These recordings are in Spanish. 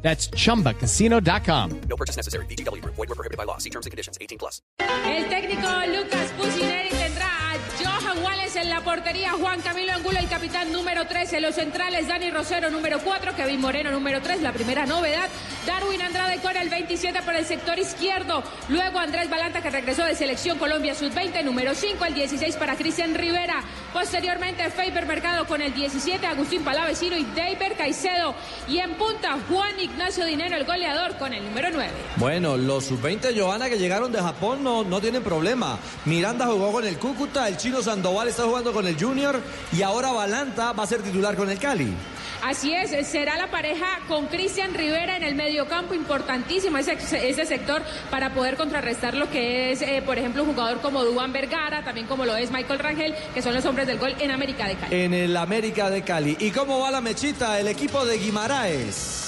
That's chumbacasino.com. No purchase necessary. BGW. Void were prohibited by law. See terms and conditions. 18 plus. El técnico Lucas Pusineri tendrá a Johan Wallace en la portería, Juan Camilo Angulo, el capitán número 13, los centrales Dani Rosero número 4, Kevin Moreno número 3, la primera novedad, Darwin Andrade con el 27 por el sector izquierdo, luego Andrés Balanta que regresó de selección Colombia sub-20, número 5, el 16 para Cristian Rivera, posteriormente Faber Mercado con el 17, Agustín Palavecino y David Caicedo, y en punta Juan Ignacio Dinero, el goleador con el número 9. Bueno, los sub-20 Johanna que llegaron de Japón no, no tienen problema. Miranda jugó con el Cúcuta, el chino Sandoval está jugando con el Junior y ahora Balanta va a ser titular con el Cali. Así es, será la pareja con Cristian Rivera en el mediocampo, importantísimo ese, ese sector para poder contrarrestar lo que es, eh, por ejemplo, un jugador como Duan Vergara, también como lo es Michael Rangel, que son los hombres del gol en América de Cali. En el América de Cali. ¿Y cómo va la mechita? El equipo de Guimaraes.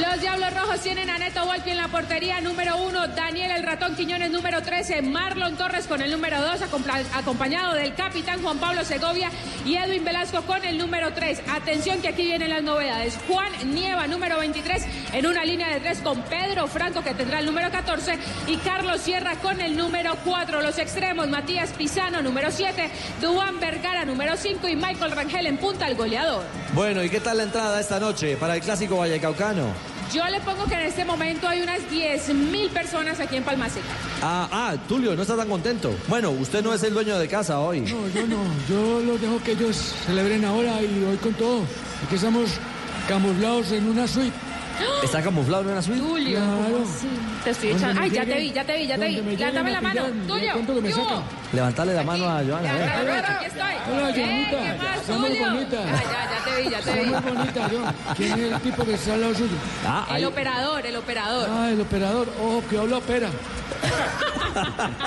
Los Diablos Rojos tienen a Neto Volpi en la portería número uno, Daniel el Ratón Quiñones número 13, Marlon Torres con el número 2, acompañado del capitán Juan Pablo Segovia y Edwin Velasco con el número 3. Atención que aquí vienen las novedades. Juan Nieva número 23 en una línea de 3 con Pedro Franco que tendrá el número 14 y Carlos Sierra con el número 4. Los extremos Matías Pisano número 7, Duan Vergara número 5 y Michael Rangel en punta el goleador. Bueno, ¿y qué tal la entrada esta noche para el clásico Vallecaucano? Yo le pongo que en este momento hay unas 10 mil personas aquí en Palmaseca. Ah, ah, Tulio, no está tan contento. Bueno, usted no es el dueño de casa hoy. No, yo no. Yo los dejo que ellos celebren ahora y hoy con todo. Aquí estamos camuflados en una suite. ¿Está camuflado en suite? Tulio, Claro. te estoy echando. Ay, ya te vi, ya te vi, ya te vi. Levántame la mano. Tulio. Levantarle la mano a Joana. aquí estoy. Hola, Eh, Joanita. Ya, ya, te vi, ya te vi. bonita. ¿Quién es el tipo que está al lado suyo? Ah, El ahí- operador, el operador. Ah, el operador. Ojo, que habla opera.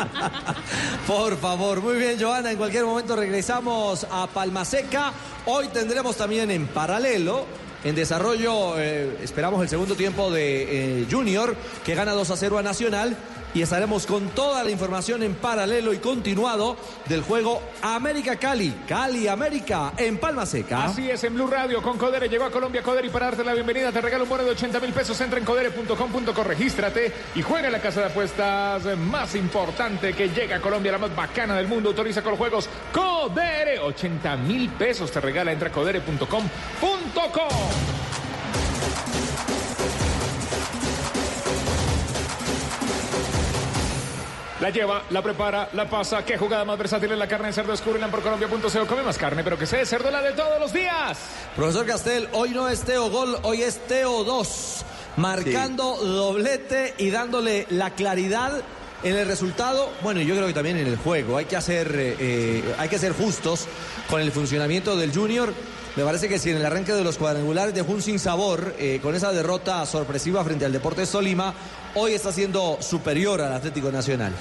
Por favor, muy bien, Joana. En cualquier momento regresamos a Palmaseca. Hoy tendremos también en paralelo. En desarrollo, eh, esperamos el segundo tiempo de eh, Junior, que gana 2 a 0 a Nacional. Y estaremos con toda la información en paralelo y continuado del juego América Cali, Cali América en Palma Seca. Así es, en Blue Radio con Codere. Llegó a Colombia Codere y para darte la bienvenida te regalo un bono de 80 mil pesos. Entra en codere.com.co, regístrate y juega en la casa de apuestas más importante que llega a Colombia, la más bacana del mundo. Autoriza con los juegos Codere. 80 mil pesos te regala. Entra a codere.com.co. La lleva, la prepara, la pasa. Qué jugada más versátil en la carne de cerdo. Descúbrela por colombia.co. Come más carne, pero que sea de cerdo la de todos los días. Profesor Castel, hoy no es Teo Gol, hoy es Teo 2, marcando doblete y dándole la claridad en el resultado. Bueno, yo creo que también en el juego. Hay que hacer, eh, eh, hay que ser justos con el funcionamiento del Junior. Me parece que si en el arranque de los cuadrangulares dejó un sinsabor eh, con esa derrota sorpresiva frente al Deportes Tolima, hoy está siendo superior al Atlético Nacional.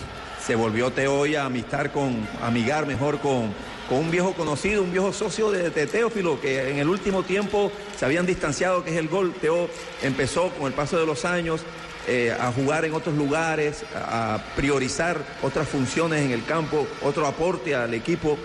se volvió Teo a amistar con, amigar mejor con, con un viejo conocido, un viejo socio de, Teófilo, que en el último tiempo se habían distanciado, que es el gol. Teo empezó con el paso de los años eh, a jugar en otros lugares, a priorizar otras funciones en el campo, otro aporte al equipo.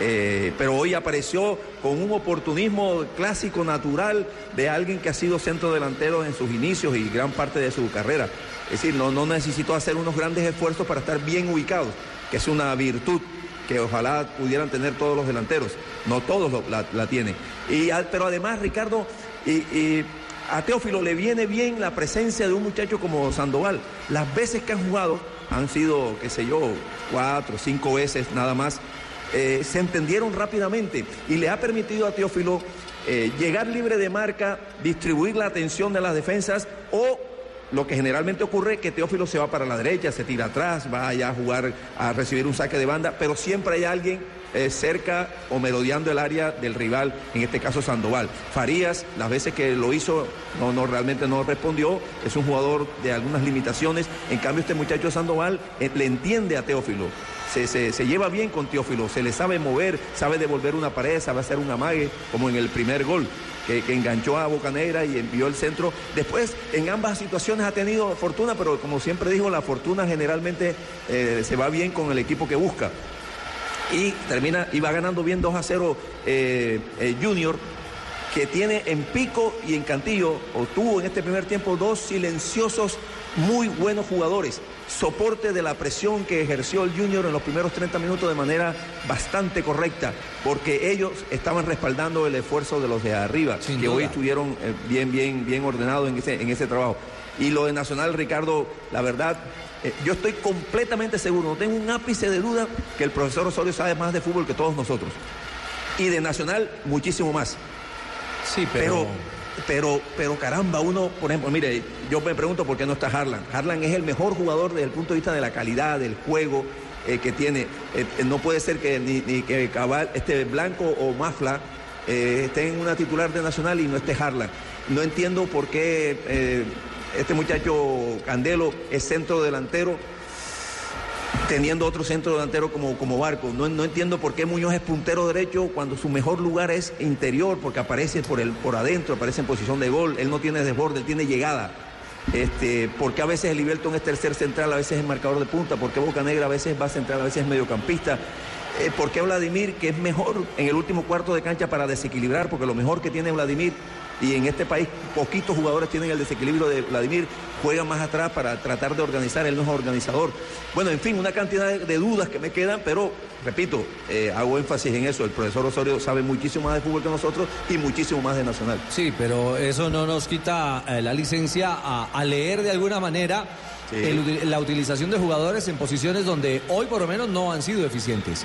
Eh, pero hoy apareció con un oportunismo clásico, natural, de alguien que ha sido centro delantero en sus inicios y gran parte de su carrera. Es decir, no, no necesitó hacer unos grandes esfuerzos para estar bien ubicados, que es una virtud que ojalá pudieran tener todos los delanteros. No todos lo- la, tienen. Y, pero además, Ricardo, y, y a Teófilo le viene bien la presencia de un muchacho como Sandoval. Las veces que han jugado han sido, qué sé yo, cuatro, cinco veces nada más. Eh, se entendieron rápidamente y le ha permitido a Teófilo eh, llegar libre de marca, distribuir la atención de las defensas o lo que generalmente ocurre que Teófilo se va para la derecha, se tira atrás, va allá a jugar, a recibir un saque de banda, pero siempre hay alguien eh, cerca o merodeando el área del rival, en este caso Sandoval. Farías, las veces que lo hizo, no, no realmente no respondió, es un jugador de algunas limitaciones, en cambio este muchacho Sandoval eh, le entiende a Teófilo. Se, se- se lleva bien con Teófilo, se le sabe mover, sabe devolver una pared, sabe hacer un amague, como en el primer gol, que, que enganchó a Bocanegra y envió el centro. Después, en ambas situaciones ha tenido fortuna, pero como siempre dijo, la fortuna generalmente eh, se va bien con el equipo que busca y termina y va ganando bien 2 a 0 eh, eh, Junior que tiene en Pico y en Cantillo o tuvo en este primer tiempo dos silenciosos muy buenos jugadores soporte de la presión que ejerció el Junior en los primeros 30 minutos de manera bastante correcta porque ellos estaban respaldando el esfuerzo de los de arriba Sin que duda. hoy estuvieron eh, bien bien bien ordenados en ese en ese trabajo y lo de Nacional Ricardo la verdad eh, yo estoy completamente seguro, no tengo un ápice de duda que el profesor Osorio sabe más de fútbol que todos nosotros. Y de Nacional, muchísimo más. Sí, Pero, pero, pero caramba, uno, por ejemplo, mire, yo me pregunto por qué no está Harlan. Harlan es el mejor jugador desde el punto de vista de la calidad, del juego eh, que tiene. Eh, eh, no puede ser que ni, que Cabal, este Blanco o Mafla eh, estén en una titular de Nacional y no esté Harlan. No entiendo por qué este muchacho Candelo es centro delantero teniendo otro centro delantero como, como Barco. No, no entiendo por qué Muñoz es puntero derecho cuando su mejor lugar es interior, porque aparece por, el, por adentro, aparece en posición de gol. Él no tiene desborde, él tiene llegada. Este, porque a veces el es tercer central, a veces es marcador de punta, porque Boca Negra a veces va central, a veces es mediocampista. Eh, ¿Por qué Vladimir, que es mejor en el último cuarto de cancha para desequilibrar? Porque lo mejor que tiene Vladimir, y en este país poquitos jugadores tienen el desequilibrio de Vladimir, juega más atrás para tratar de organizar, él no organizador. Bueno, en fin, una cantidad de, dudas que me quedan, pero repito, eh, hago énfasis en eso, el profesor Osorio sabe muchísimo más de fútbol que nosotros y muchísimo más de Nacional. Sí, pero eso no nos quita eh, la licencia a leer de alguna manera Sí. el- la utilización de jugadores en posiciones donde hoy por lo menos no han sido eficientes.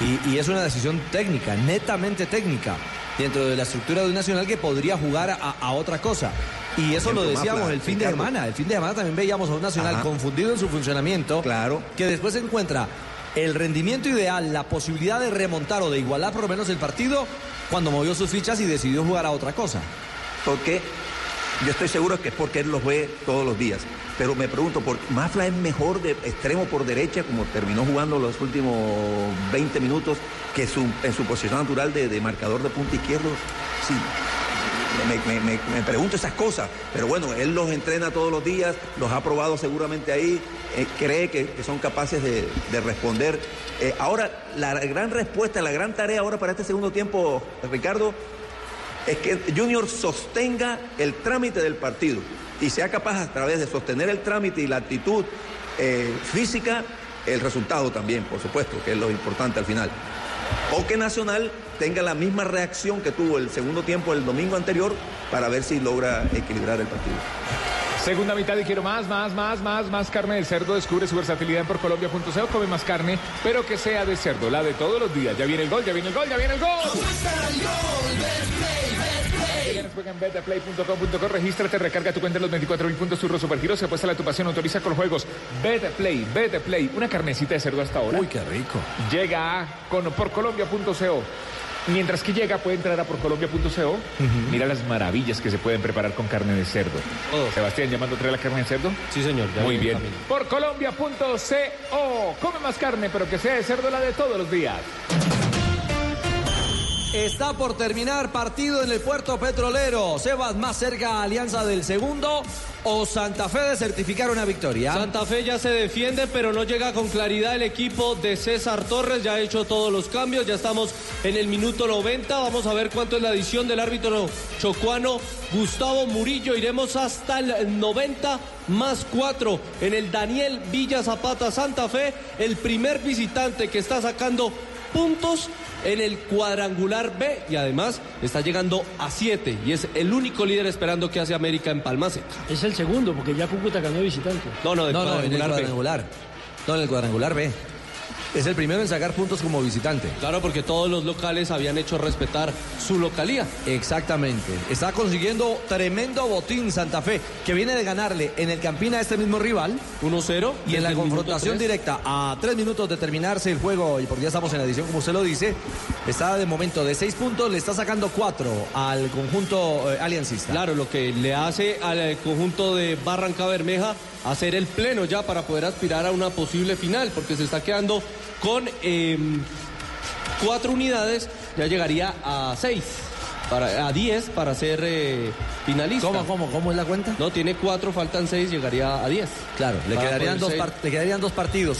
Y, y es una decisión técnica, netamente técnica, dentro de la estructura de un nacional que podría jugar a, a otra cosa. Y eso lo decíamos el fin de semana. El fin de semana también veíamos a un nacional Ajá. confundido en su funcionamiento. Claro. Que después encuentra el rendimiento ideal, la posibilidad de remontar o de igualar por lo menos el partido cuando movió sus fichas y decidió jugar a otra cosa. Porque yo estoy seguro que es porque él los ve todos los días. Pero me pregunto, ¿por Mafla es mejor de extremo por derecha, como terminó jugando los últimos 20 minutos, que en su posición natural de, marcador de punta izquierdo? Sí. Me, pregunto esas cosas, pero bueno, él los entrena todos los días, los ha probado seguramente ahí, eh, cree que, son capaces de, de responder. Eh, ahora, la gran respuesta, la gran tarea ahora para este segundo tiempo, Ricardo, es que Junior sostenga el trámite del partido y sea capaz a través de sostener el trámite y la actitud eh, física, el resultado también, por supuesto, que es lo importante al final. O que Nacional tenga la misma reacción que tuvo el segundo tiempo el domingo anterior para ver si logra equilibrar el partido. Segunda mitad y quiero más, más, más, más, más carne de cerdo. Descubre su versatilidad en porcolombia.co. Come más carne, pero que sea de cerdo, la de todos los días. Ya viene el gol, ya viene el gol, ya viene el gol. Tienes, Juega en betplay.com.co, regístrate, recarga tu cuenta en los 24 mil puntos, turro supergiros, se apuesta la tu pasión, autoriza con juegos. Betplay, Betplay, una carnecita de cerdo hasta ahora. Uy, qué rico. Llega con porcolombia.co. Mientras que llega, puede entrar a porcolombia.co. Mira las maravillas que se pueden preparar con carne de cerdo. Oh. Sebastián, llamando trae la carne de cerdo. Sí, señor. ya Muy bien. Porcolombia.co. Come más carne, pero que sea de cerdo la de todos los días. Está por terminar partido en el puerto petrolero. Sebas más cerca Alianza del segundo o Santa Fe de certificar una victoria. Santa Fe ya se defiende, pero no llega con claridad el equipo de César Torres. Ya ha hecho todos los cambios, ya estamos en el minuto 90. Vamos a ver cuánto es la adición del árbitro chocuano Gustavo Murillo. Iremos hasta el 90 más 4 en el Daniel Villa Zapata Santa Fe, el primer visitante que está sacando puntos en el cuadrangular B y además está llegando a 7 y es el único líder esperando que hace América en Palma Seca. Es el segundo, porque ya Cúcuta ganó visitante. No, no, No, no, en el cuadrangular B. cuadrangular. No, en el cuadrangular B. es el primero en sacar puntos como visitante. Claro, porque todos los locales habían hecho respetar su localía. Exactamente. Está consiguiendo tremendo botín Santa Fe, que viene de ganarle en el Campina a este mismo rival. 1-0. Y en la confrontación directa a tres minutos de terminarse el juego, y porque ya estamos en la edición como usted lo dice, está de momento de seis puntos, le está sacando cuatro al conjunto eh, aliancista. Claro, lo que le hace al conjunto de Barranca Bermeja hacer el pleno ya para poder aspirar a una posible final, porque se está quedando con eh, cuatro unidades, ya llegaría a seis, para, a diez para ser eh, finalista. ¿Cómo, cómo, cómo es la cuenta? No, tiene cuatro, faltan seis, llegaría a diez. Claro, le Para quedarían, dos le quedarían dos partidos.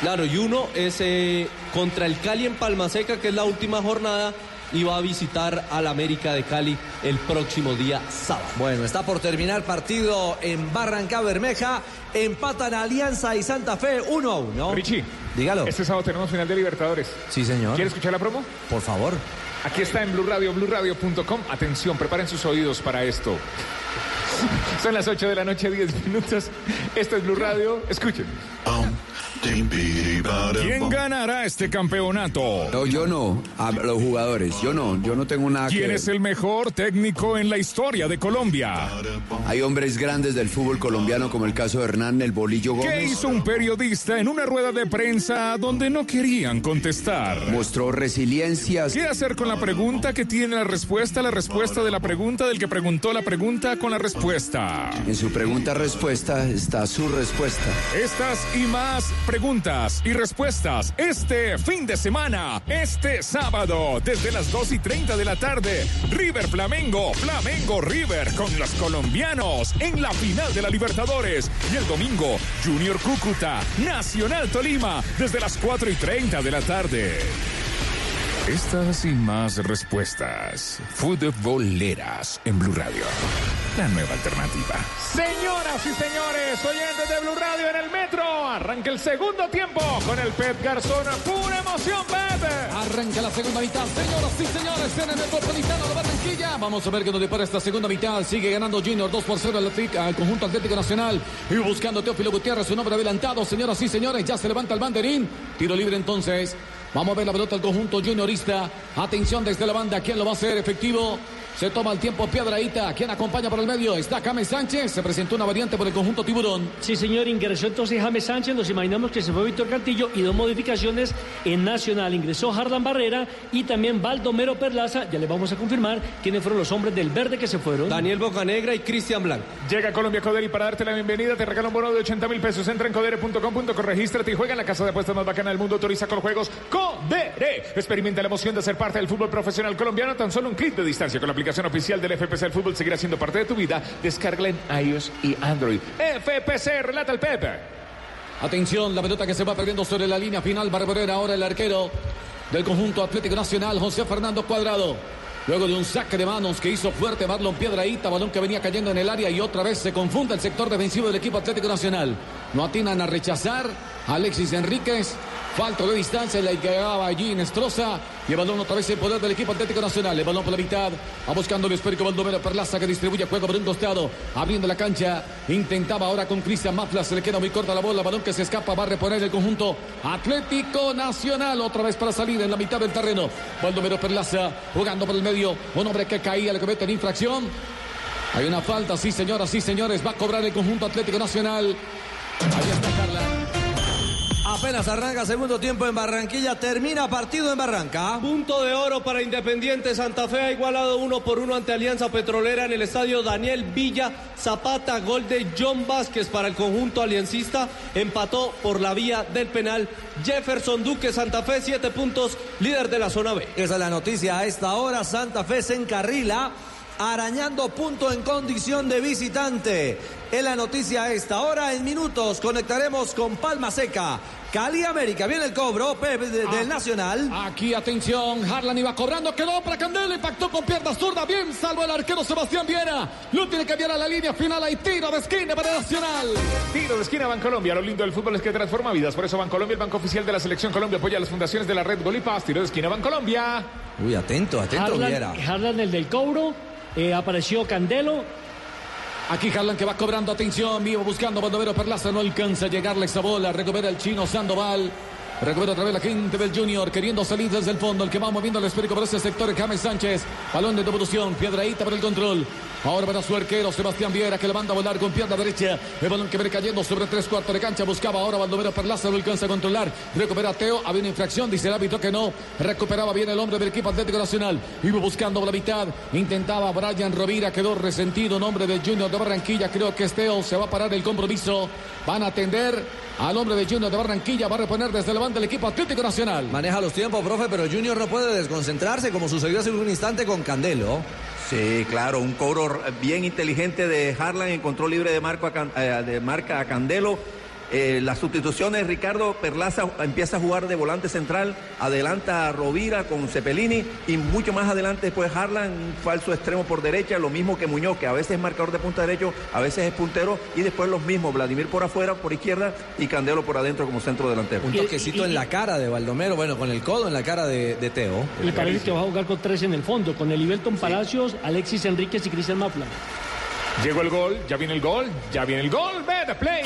Claro, y uno es eh, contra el Cali en Palmaseca, que es la última jornada, y va a visitar al América de Cali el próximo día sábado. Bueno, está por terminar partido en Barranca Bermeja. Empatan Alianza y Santa Fe 1 a 1. Richie. Dígalo. Este sábado tenemos final de Libertadores. Sí, señor. ¿Quiere escuchar la promo? Por favor. Aquí está en Blue Radio, BlueRadio.com. Atención, preparen sus oídos para esto. Son las 8 de la noche, 10 minutos. Esto es Blue Radio. Escuchen. ¿Quién ganará este campeonato? No, yo no, a los jugadores, yo no, yo no tengo nada que ¿Quién ver. es el mejor técnico en la historia de Colombia? Hay hombres grandes del fútbol colombiano como el caso de Hernán El Bolillo ¿Qué Gómez. hizo un periodista en una rueda de prensa donde no querían contestar? Mostró resiliencia. ¿Qué hacer con la pregunta que tiene la respuesta, la respuesta de la pregunta del que preguntó la pregunta con la respuesta? En su pregunta-respuesta está su respuesta. Estas y más preguntas y respuestas este fin de semana, este sábado, desde las 2 y 30 de la tarde. River Flamengo, Flamengo River con los colombianos en la final de la Libertadores. Y el domingo, Junior Cúcuta, Nacional Tolima, desde las 4 y 30 de la tarde. Estas y más respuestas, futboleras en Blue Radio. La nueva alternativa. Señoras y señores, oyentes de Blue Radio en el metro. Arranca el segundo tiempo con el Pep Garzón. Pura emoción, Pep. Arranca la segunda mitad, señoras y señores, en el Metropolitano de Barranquilla. Vamos a ver qué nos depara esta segunda mitad. Sigue ganando Junior 2 por 0 al, Atlético- al conjunto Atlético Nacional. Y buscando Teófilo Gutiérrez, su nombre adelantado. Señoras y señores, ya se levanta el banderín. Tiro libre entonces. Vamos a ver la pelota del conjunto juniorista. Atención desde la banda. ¿Quién lo va a hacer efectivo? Se toma el tiempo Piedraíta. ¿Quién acompaña por el medio? Está James Sánchez. Se presentó una variante por el conjunto Tiburón. Sí, señor, ingresó entonces James Sánchez, nos imaginamos que se fue Víctor Cantillo y dos modificaciones en Nacional. Ingresó Harlan Barrera y también Baldomero Perlaza, ya le vamos a confirmar quiénes fueron los hombres del verde que se fueron. Daniel Bocanegra y Cristian Blanco. Llega Colombia Codere y para darte la bienvenida te regala un bono de 80 mil pesos. Entra en codere.com.co, regístrate y juega en la casa de apuestas más bacana del mundo. Autoriza con los juegos Codere. Experimenta la emoción de ser parte del fútbol profesional colombiano tan solo un clic de distancia con la aplicación oficial del FPC. El fútbol seguirá siendo parte de tu vida. Descárgala en iOS y Android. FPC, relata el Pepe. Atención, la pelota que se va perdiendo sobre la línea final. Va a recorrer ahora el arquero del conjunto Atlético Nacional, José Fernando Cuadrado. Luego de un saque de manos que hizo fuerte Marlon Piedraíta, balón que venía cayendo en el área y otra vez se confunde el sector defensivo del equipo Atlético Nacional. No atinan a rechazar Alexis Enríquez. Falta de distancia, la llegaba allí Nestroza. Y el balón otra vez en poder del equipo Atlético Nacional. El balón por la mitad. Va buscando el esférico Baldomero Perlaza que distribuye juego por un costado. Abriendo la cancha. Intentaba ahora con Cristian Mafla. Se le queda muy corta la bola. Balón que se escapa. Va a reponer el conjunto Atlético Nacional. Otra vez para salir en la mitad del terreno. Baldomero Perlaza jugando por el medio. Un hombre que caía, le comete en infracción. Hay una falta, sí señoras, sí señores. Va a cobrar el conjunto Atlético Nacional. Apenas arranca segundo tiempo en Barranquilla, termina partido en Barranca. Punto de oro para Independiente Santa Fe ha igualado uno por uno ante Alianza Petrolera en el estadio Daniel Villa Zapata, gol de John Vázquez para el conjunto aliancista, empató por la vía del penal Jefferson Duque Santa Fe, siete puntos, líder de la zona B. Esa es la noticia a esta hora. Santa Fe se encarrila, arañando punto en condición de visitante. Es la noticia a esta hora. En minutos conectaremos con Palma Seca. Cali América. Viene el cobro Pepe, de- del Nacional. Aquí, atención, Harlan iba cobrando, quedó para Candela, impactó con pierna zurda, bien, salvo el arquero Sebastián Viera. Lo tiene que enviar a la línea final, hay tiro de esquina para Nacional. Tiro de esquina Bancolombia. Lo lindo del fútbol es que transforma vidas. Por eso Bancolombia, el banco oficial de la selección Colombia, apoya a las fundaciones de la red Gol y Paz. Tiro de esquina Bancolombia. Uy, atento, atento, Viera. Harlan, Harlan, el del cobro, eh, apareció Candelo. Aquí Harlan que va cobrando, atención, vivo buscando Bandovero Perlaza, no alcanza a llegarle esa bola, recupera el chino Sandoval. Recupera otra vez la gente del Junior, queriendo salir desde el fondo. El que va moviendo el esférico por ese sector, James Sánchez. Balón de devolución, Piedraíta para el control. Ahora para su arquero, Sebastián Viera, que le manda a volar con pierna derecha. El balón que viene cayendo sobre tres cuartos de cancha. Buscaba ahora Baldomero Perlaza, lo alcanza a controlar. Recupera Teo, había una infracción, dice el árbitro que no. Recuperaba bien el hombre del equipo Atlético Nacional. Iba buscando la mitad. Intentaba Brian Rovira, quedó resentido. Nombre de Junior de Barranquilla. Creo que Teo. Se va a parar el compromiso. Van a atender al hombre de Junior de Barranquilla. Va a reponer desde la banda el equipo Atlético Nacional. Maneja los tiempos, profe, pero Junior no puede desconcentrarse como sucedió hace un instante con Candelo. Sí, claro, un cobro bien inteligente de Harlan en control libre de, marco a eh, de marca a Candelo. Eh, las sustituciones, Ricardo Perlaza empieza a jugar de volante central, adelanta a Rovira con Cepelini y mucho más adelante después Harlan, un falso extremo por derecha, lo mismo que Muñoz, que a veces es marcador de punta derecho, a veces es puntero, y después los mismos, Vladimir por afuera, por izquierda y Candelo por adentro como centro delantero. Un toquecito en la cara de Baldomero, bueno, con el codo en la cara de, de Teo. Me parece que va a jugar con tres en el fondo, con el Ibelton Palacios, Alexis Enríquez y Cristian Mafla. Llegó el gol, ya viene el gol, ya viene el gol. Bet Play.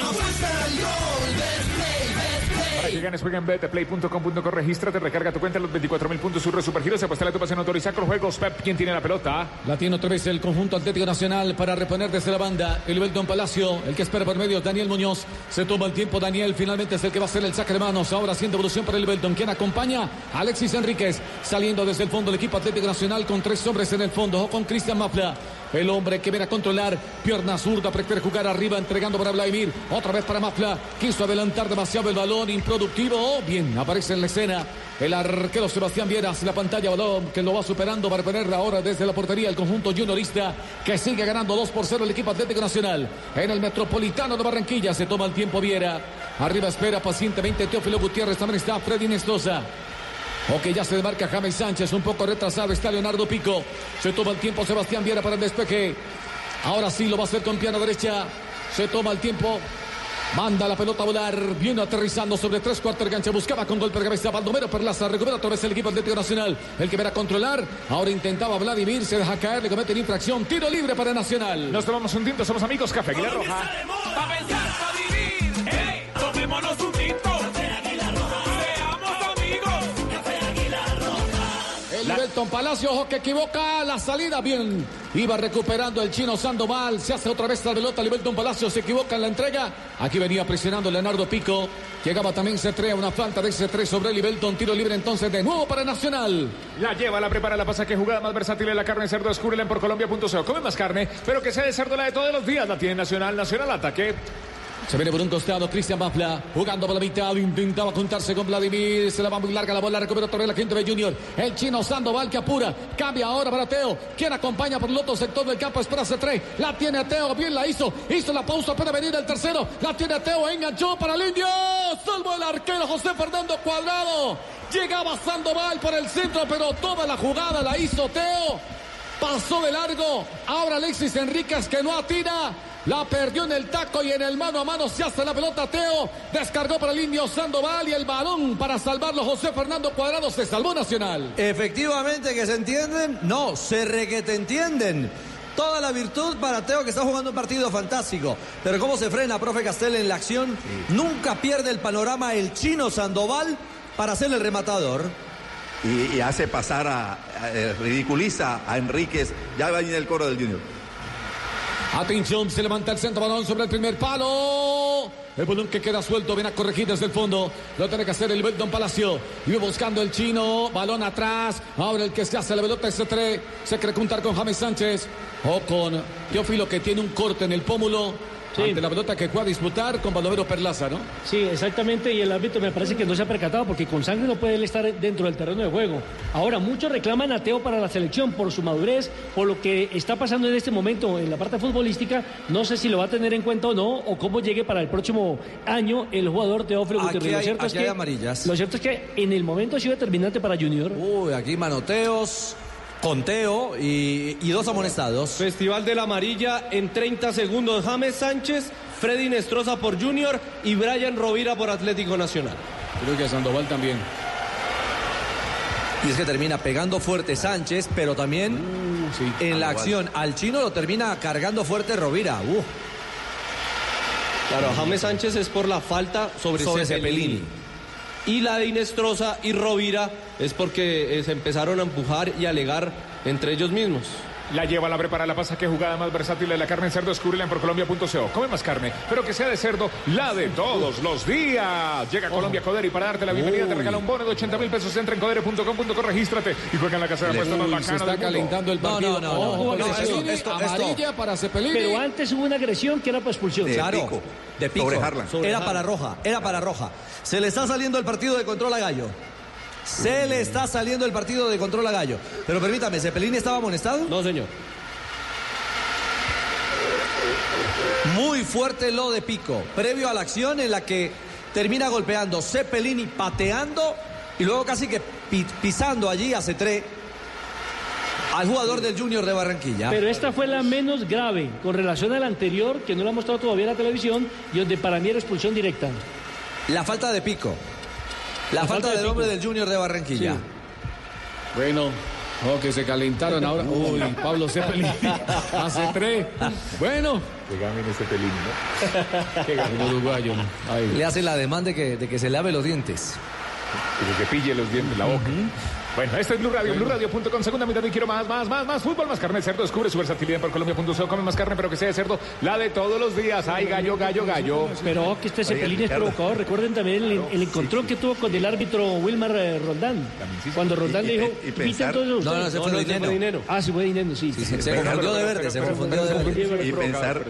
Para que ganes, juega en betplay.com.co, regístrate, recarga tu cuenta, los 24 mil puntos, surre supergiros, se apuesta la tu pasión autorizada con juegos. Pep, ¿quién tiene la pelota? La tiene otra vez el conjunto Atlético Nacional para reponer desde la banda. El Belton Palacio, el que espera por medio, Daniel Muñoz. Se toma el tiempo, Daniel. Finalmente es el que va a hacer el saque de manos. Ahora haciendo evolución para el Belton. Quien acompaña? Alexis Enríquez. Saliendo desde el fondo el equipo Atlético Nacional con tres hombres en el fondo. O con Cristian Mafla. El hombre que viene a controlar. Pierna zurda, prefiere jugar arriba, entregando para Vladimir. Otra vez para Mafla. Quiso adelantar demasiado el balón. Improductivo. Oh, bien, aparece en la escena. El arquero Sebastián Vieras, la pantalla balón que lo va superando para ponerla ahora desde la portería el conjunto juniorista que sigue ganando 2 por 0 el equipo Atlético Nacional. En el Metropolitano de Barranquilla se toma el tiempo Viera. Arriba espera pacientemente Teófilo Gutiérrez, también está Freddy Nestosa. Ok, ya se demarca James Sánchez, un poco retrasado está Leonardo Pico. Se toma el tiempo Sebastián Viera para el despeje. Ahora sí lo va a hacer con pierna derecha. Se toma el tiempo. Manda la pelota a volar, viene aterrizando sobre tres cuartos de cancha, buscaba con golpe de cabeza Baldomero Perlaza, recupera otra vez el equipo Atlético Nacional, el que verá controlar, ahora intentaba Vladimir, se deja caer, le comete la infracción, tiro libre para Nacional. Nos tomamos un tinto, somos amigos, Café Aguilar Roja. Pensar, vivir. Hey, tomémonos un tinto. Belton Palacio, ojo que equivoca la salida. Bien, iba recuperando el chino Sandoval. Se hace otra vez la pelota. Libelton Palacio se equivoca en la entrega. Aquí venía presionando Leonardo Pico. Llegaba también C3, una falta de C3 sobre Libelton. Tiro libre entonces de nuevo para Nacional. La lleva, la prepara, la pasa, que jugada más versátil es la carne cerdo. Descúbrela en porcolombia.co. Come más carne, pero que sea de cerdo la de todos los días. La tiene Nacional, Nacional ataque. Se viene por un costado Cristian Mafla, jugando por la mitad, intentaba juntarse con Vladimir, se la va muy larga la bola, recupera otra vez la gente de Junior, el chino Sandoval que apura, cambia ahora para Teo, quien acompaña por el otro sector del campo, espera C3, la tiene Teo, bien la hizo, hizo la pausa para venir el tercero, la tiene Teo, enganchó para el indio, salvo el arquero José Fernando Cuadrado, llegaba Sandoval por el centro, pero toda la jugada la hizo Teo, pasó de largo, ahora Alexis Enríquez que no atira, la perdió en el taco y en el mano a mano se hace la pelota Teo. Descargó para el indio Sandoval y el balón para salvarlo José Fernando Cuadrado. Se salvó Nacional. Efectivamente que se entienden, no, se requete entienden. Toda la virtud para Teo que está jugando un partido fantástico. Pero cómo se frena, profe Castel, en la acción. Nunca pierde el panorama el chino Sandoval para ser el rematador. Y, y hace pasar a, a- ridiculiza a Enríquez. Ya va a venir el coro del Junior. Atención, se levanta el centro balón sobre el primer palo. El balón que queda suelto, viene a corregir desde el fondo. Lo tiene que hacer el Belton Palacio. Iba buscando el chino. Balón atrás. Ahora el que se hace la pelota es C3. Se quiere juntar con James Sánchez. O con Teófilo que tiene un corte en el pómulo. Ante la pelota que fue a disputar con Baldomero Perlaza, ¿no? Sí, exactamente, y el árbitro me parece que no se ha percatado porque con sangre no puede él estar dentro del terreno de juego. Ahora, muchos reclaman a Teo para la selección por su madurez, por lo que está pasando en este momento en la parte futbolística. No sé si lo va a tener en cuenta o no, o cómo llegue para el próximo año el jugador Teófilo Gutiérrez. Lo cierto es que-. Lo cierto es que en el momento ha sido determinante para Junior. Uy, aquí manoteos, conteo y, y dos amonestados. Festival de la amarilla en 30 segundos. James Sánchez, Freddy Nestroza por Junior y Brian Rovira por Atlético Nacional. Creo que Sandoval también. Y es que termina pegando fuerte Sánchez, pero también en la acción al chino lo termina cargando fuerte Rovira. Uh, Claro, James Sánchez es por la falta sobre, Sobre Cepelini. Cepelini. Y la de Inestrosa y Rovira es porque eh, se empezaron a empujar y a alegar entre ellos mismos. La lleva, la prepara, la pasa. Qué jugada más versátil de la carne en cerdo. Descúbrela en porcolombia.co. Come más carne, pero que sea de cerdo, la de todos los días. Llega Colombia Codere y para darte la bienvenida te regala un bono de 80 mil pesos. Entra en codere.com.co, regístrate y juega en la casa de apuestas más bacana se está del mundo. calentando el No, partido. no, no, no. Ojo, No, esto- esto- esto- amarilla para Cepelini. Pero antes hubo una agresión que era para expulsión. De Claro, pico. de pico. Sobre Harlan. Sobre Era Harlan. para roja, era para roja. Se le está saliendo el partido de control a Gallo. Se le está saliendo el partido de control a Gallo. Pero permítame, ¿Cepelini estaba amonestado? No, señor. Muy fuerte lo de Pico, previo a la acción en la que termina golpeando Cepelini, pateando y luego casi que pi- pisando allí a Cetré al jugador del Junior de Barranquilla. Pero esta fue la menos grave con relación a la anterior, que no la ha mostrado todavía la televisión, y donde para mí era expulsión directa. La falta de Pico. La, La falta, falta de del hombre Pico. del Junior de Barranquilla. Sí. Bueno, oh, que se calentaron ahora. Uy, Pablo Cepelini hace tres. Bueno, Llega bien este pelín, ¿no? Qué gato. el uruguayo. Ahí. Le hace la demanda de que, de que se lave los dientes. Y que pille los dientes, la boca. Bueno, este es Blue Radio, BlueRadio.com, segunda mitad y quiero más, más, más, más fútbol, más carne de cerdo, descubre su versatilidad por Colombia.co, come más carne, pero que sea de cerdo, la de todos los días, ay, gallo, gallo, gallo. Pero que este Cepelín es provocador. Recuerden también el, el encontrón que tuvo con el árbitro Wilmar eh, Roldán. Cuando Roldán Y- le dijo, y "Piten pensar- todos No, ustedes". no, No, fue de dinero. dinero. Ah, sí, fue dinero, sí. Sí, sí, se confundió de verde, se confundió de verde. Y pensar,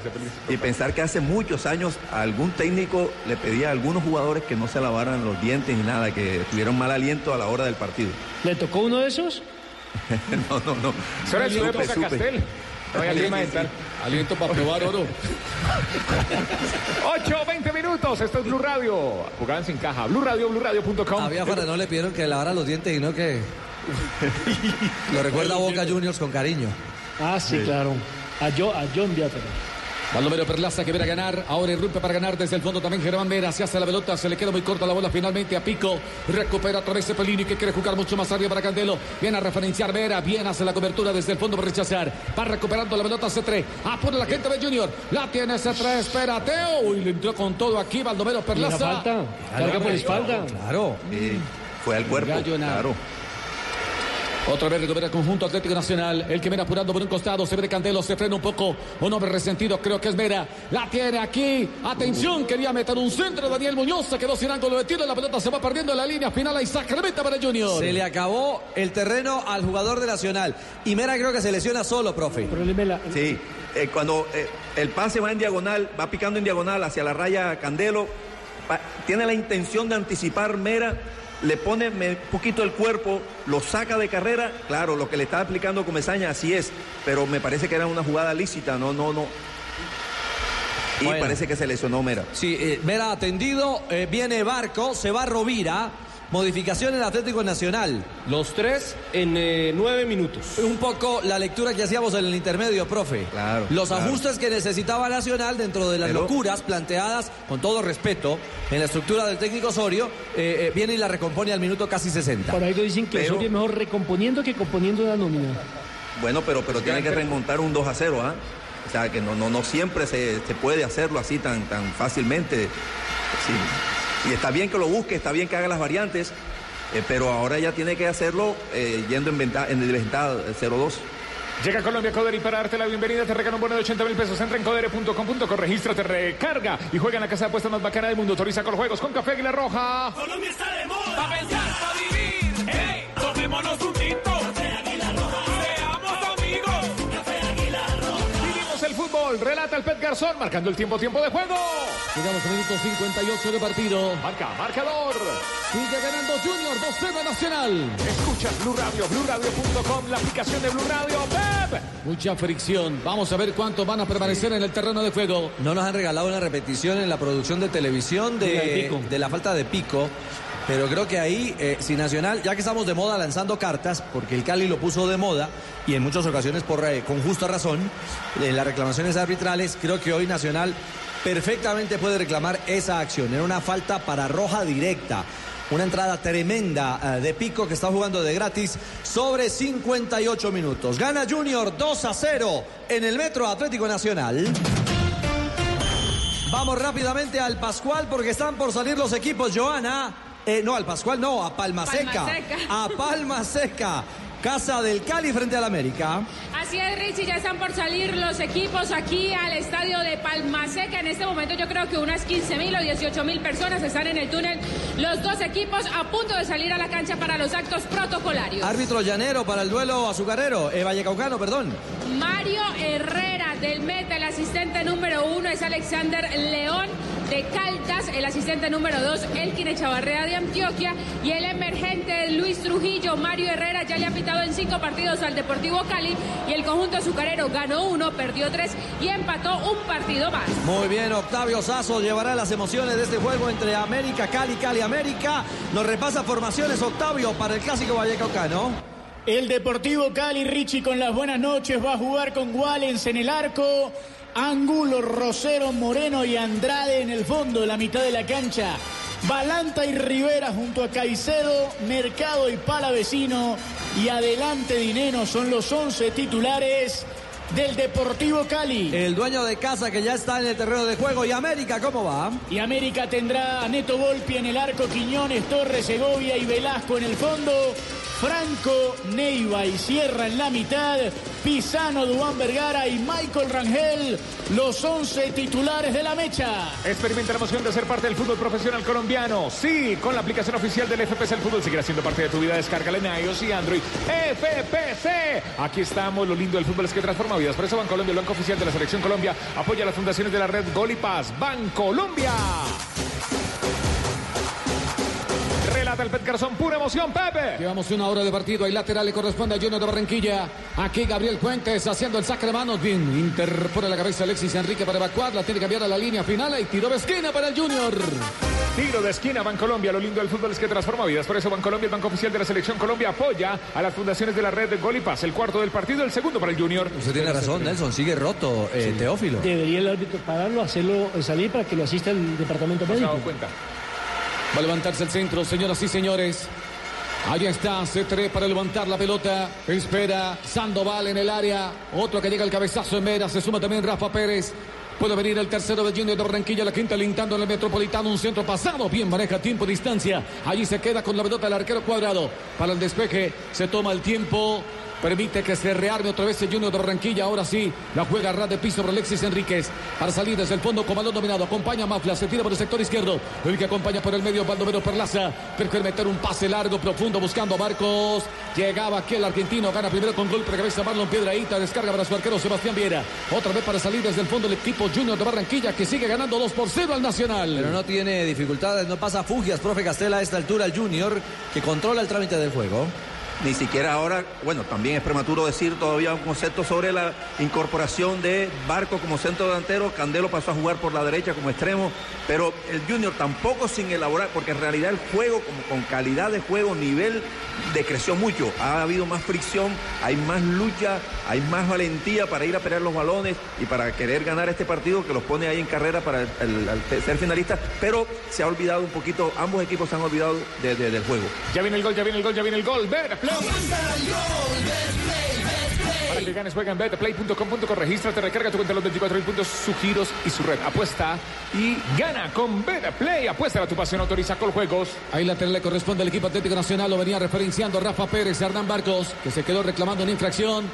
y pensar que hace muchos años algún técnico le pedía a algunos jugadores que no se lavaran los dientes ni nada, que tuvieran mal aliento a la hora del partido. ¿Le tocó uno de esos? no, no, no. Eso era su época. Castel. Aliento para probar oro. 8, 20 minutos, esto es Blue Radio. Jugaban sin caja, Blue Radio, BlueRadio.com. Había para no le pidieron que lavara los dientes y no que. Lo recuerda a Boca Juniors con cariño. Ah, sí, claro. A, Jo- a John Biafra. Baldomero Perlaza que viene a ganar. Ahora irrumpe para ganar desde el fondo también Germán Vera. Se hace la pelota. Se le queda muy corta la bola finalmente a Pico. Recupera otra vez Cepelini que quiere jugar mucho más arriba para Candelo. Viene a referenciar Vera. Bien hace la cobertura desde el fondo para rechazar. Va recuperando la pelota C3. Apura la gente de Junior. La tiene C3. Espérate. Uy, le entró con todo aquí Baldomero ¿Y la Perlaza. falta? Carga por la espalda. Claro. Sí, fue al cuerpo, Gallo nada. claro. Otra vez recupera el conjunto Atlético Nacional. El que viene apurando por un costado. Se ve de Candelo. Se frena un poco. Un hombre resentido. Creo que es Vera. La tiene aquí. Atención. Quería meter un centro. Daniel Muñoz se quedó sin ángulo de tiro. La pelota se va perdiendo en la línea final. Ahí sacramenta para Junior. Se le acabó el terreno al jugador de Nacional. Y Mera creo que se lesiona solo, profe. Sí, eh, cuando eh, el pase va en diagonal, va picando en diagonal hacia la raya Candelo, pa- tiene la intención de anticipar Mera, le pone un poquito el cuerpo, lo saca de carrera, claro, lo que le está aplicando Comesaña así es, pero me parece que era una jugada lícita, no, no, no. Y Bueno. parece que se lesionó Mera. Sí, eh, Mera atendido. eh, viene Barco. Se va Rovira. Modificación en Atlético Nacional. Los tres en eh, nueve minutos. Un poco la lectura que hacíamos en el intermedio, profe. Claro, Los claro. ajustes que necesitaba Nacional dentro de las Pero- locuras planteadas, con todo respeto, en la estructura del técnico Osorio, eh, eh, viene y la recompone al minuto casi 60. Por ahí lo dicen que Pero- Osorio es mejor recomponiendo que componiendo una nómina. Bueno, pero, pero tiene que remontar un 2 a 0, ¿ah? O sea, que no, no, no siempre se, se puede hacerlo así tan, tan fácilmente. Sí. Y está bien que lo busque, está bien que haga las variantes, eh, pero ahora ya tiene que hacerlo eh, yendo en, venta, en desventaja eh, 0-2. Llega Colombia Codere y para darte la bienvenida te regala un bono de 80 mil pesos. Entra en codere.com.co, regístrate, recarga y juega en la casa de apuestas más bacana del mundo. Autoriza con juegos con Café Águila Roja. Colombia está de moda. Pa' pensar, pa' vivir. Hey, tomémonos un el fútbol. Relata el Pet Garzón marcando el tiempo, tiempo de juego. Llegamos al minuto 58 de partido. Marca, marcador. Sigue ganando Junior 2-0 Nacional. Escuchas Blue Radio, BlueRadio.com, la aplicación de Blue Radio. ¡Pep! Mucha fricción. Vamos a ver cuántos van a permanecer en el terreno de juego. No nos han regalado una repetición en la producción de televisión de de la falta de pico. Pero creo que ahí, eh, si Nacional, ya que estamos de moda lanzando cartas, porque el Cali lo puso de moda, y en muchas ocasiones por, eh, con justa razón, en las reclamaciones arbitrales, creo que hoy Nacional perfectamente puede reclamar esa acción. Era una falta para roja directa. Una entrada tremenda eh, de Pico que está jugando de gratis sobre 58 minutos. Gana Junior 2 a 0 en el Metro Atlético Nacional. Vamos rápidamente al Pascual porque están por salir los equipos. Joana, eh, no, al Pascual no, a Palma Seca. A Palma Seca. Casa del Cali frente al América. Así es, Richie, ya están por salir los equipos aquí al estadio de Palmaseca. En este momento yo creo que unas 15 mil o 18 mil personas están en el túnel. Los dos equipos a punto de salir a la cancha para los actos protocolarios. Árbitro llanero para el duelo azucarero, eh, Vallecaucano, perdón. Mario Herrera del Meta, el asistente número uno es Alexander León de Caldas, el asistente número dos Elkin Echavarrea de Antioquia y el emergente Luis Trujillo, Mario Herrera ya le ha pitado en cinco partidos al Deportivo Cali y el conjunto azucarero ganó uno, perdió tres y empató un partido más. Muy bien, Octavio Sazo llevará las emociones de este juego entre América, Cali, Cali, América. Nos repasa formaciones, Octavio, para el clásico Vallecaucano. El Deportivo Cali, Richie con las buenas noches, va a jugar con Wallens en el arco, Ángulo, Rosero, Moreno y Andrade en el fondo, la mitad de la cancha. Balanta y Rivera junto a Caicedo, Mercado y Palavecino y adelante Dineno son los 11 titulares del Deportivo Cali. El dueño de casa que ya está en el terreno de juego. ¿Y América cómo va? Y América tendrá a Neto Volpi en el arco, Quiñones, Torres, Segovia y Velasco en el fondo. Franco, Neiva y Sierra en la mitad. Pisano, Duán Vergara y Michael Rangel, los 11 titulares de la mecha. Experimenta la emoción de ser parte del fútbol profesional colombiano. Sí, con la aplicación oficial del FPC el fútbol seguirá siendo parte de tu vida. Descárgala en iOS y Android. FPC. Aquí estamos. Lo lindo del fútbol es que transforma vidas. Por eso Bancolombia, el banco oficial de la Selección Colombia, apoya las fundaciones de la red Gol y Paz. Bancolombia. El Pet Garzón, pura emoción, Pepe. Llevamos una hora de partido. Hay lateral, le corresponde a Junior de Barranquilla. Aquí Gabriel Fuentes haciendo el saque de manos. Bien, interpone la cabeza Alexis Enrique para evacuar. La tiene que cambiar a la línea final. Y tiro de esquina para el Junior. Tiro de esquina, Bancolombia. Lo lindo del fútbol es que transforma vidas. Por eso Bancolombia, el banco oficial de la Selección Colombia, apoya a las fundaciones de la red de Gol y Paz. El cuarto del partido, el segundo para el Junior. Usted tiene razón, Nelson. Sigue roto, eh, Teófilo. Debería el árbitro pararlo, hacerlo salir para que lo asista el departamento médico. cuenta. Va a levantarse el centro, señoras y señores. Allá está, C3 para levantar la pelota. Espera Sandoval en el área. Otro que llega al cabezazo en Mera. Se suma también Rafa Pérez. Puede venir el tercero de Junior de Barranquilla, la quinta lintando en el Metropolitano, un centro pasado, bien maneja tiempo, distancia. Allí se queda con la pelota el arquero cuadrado. Para el despeje se toma el tiempo. Permite que se rearme otra vez el Junior de Barranquilla. Ahora sí, la juega ras de piso por Alexis Enríquez. Para salir desde el fondo con balón dominado. Acompaña a Mafla, se tira por el sector izquierdo. El que acompaña por el medio, Baldomero Perlaza. Prefiere meter un pase largo, profundo, buscando a Marcos. Llegaba aquí el argentino, gana primero con golpe de cabeza Marlon Piedraíta. Descarga para su arquero Sebastián Viera. Otra vez para salir desde el fondo el equipo Junior de Barranquilla que sigue ganando 2 por 0 al Nacional. Pero no tiene dificultades, no pasa fugias, profe Castela, a esta altura el Junior que controla el trámite del juego. Ni siquiera ahora, bueno, también es prematuro decir todavía un concepto sobre la incorporación de Barco como centro delantero. Candelo pasó a jugar por la derecha como extremo, pero el Junior tampoco sin elaborar, porque en realidad el juego, como con calidad de juego, nivel, decreció mucho. Ha habido más fricción, hay más lucha, hay más valentía para ir a pelear los balones y para querer ganar este partido que los pone ahí en carrera para el- el- ser finalista, pero se ha olvidado un poquito, ambos equipos se han olvidado de- de- del juego. Ya viene el gol, ya viene el gol, ya viene el gol. Para que ganes, juega en betplay.com.co. Regístrate, recarga tu cuenta los 24 mil puntos, sus giros y su red. Apuesta y gana con Betplay. Apuesta a tu pasión, autoriza con juegos. Ahí lateral le corresponde al equipo Atlético Nacional. Lo venía referenciando Rafa Pérez, Hernán Barcos, que se quedó reclamando una infracción.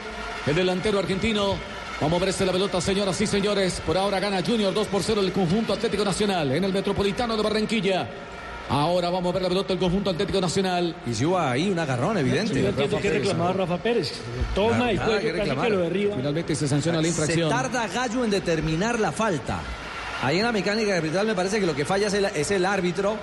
El delantero argentino. Vamos a verse la pelota, señoras y señores. Por ahora gana Junior 2 por 0 el conjunto Atlético Nacional en el Metropolitano de Barranquilla. Ahora vamos a ver la pelota del conjunto Atlético Nacional. Y si hubo ahí un agarrón evidente. Yo entiendo que reclamaba Rafa Pérez. Toma y cuello que casi reclamar. que lo derriba. Finalmente se sanciona la infracción. Se tarda Gallo en determinar la falta. Ahí en la mecánica arbitral me parece que lo que falla es el, es el árbitro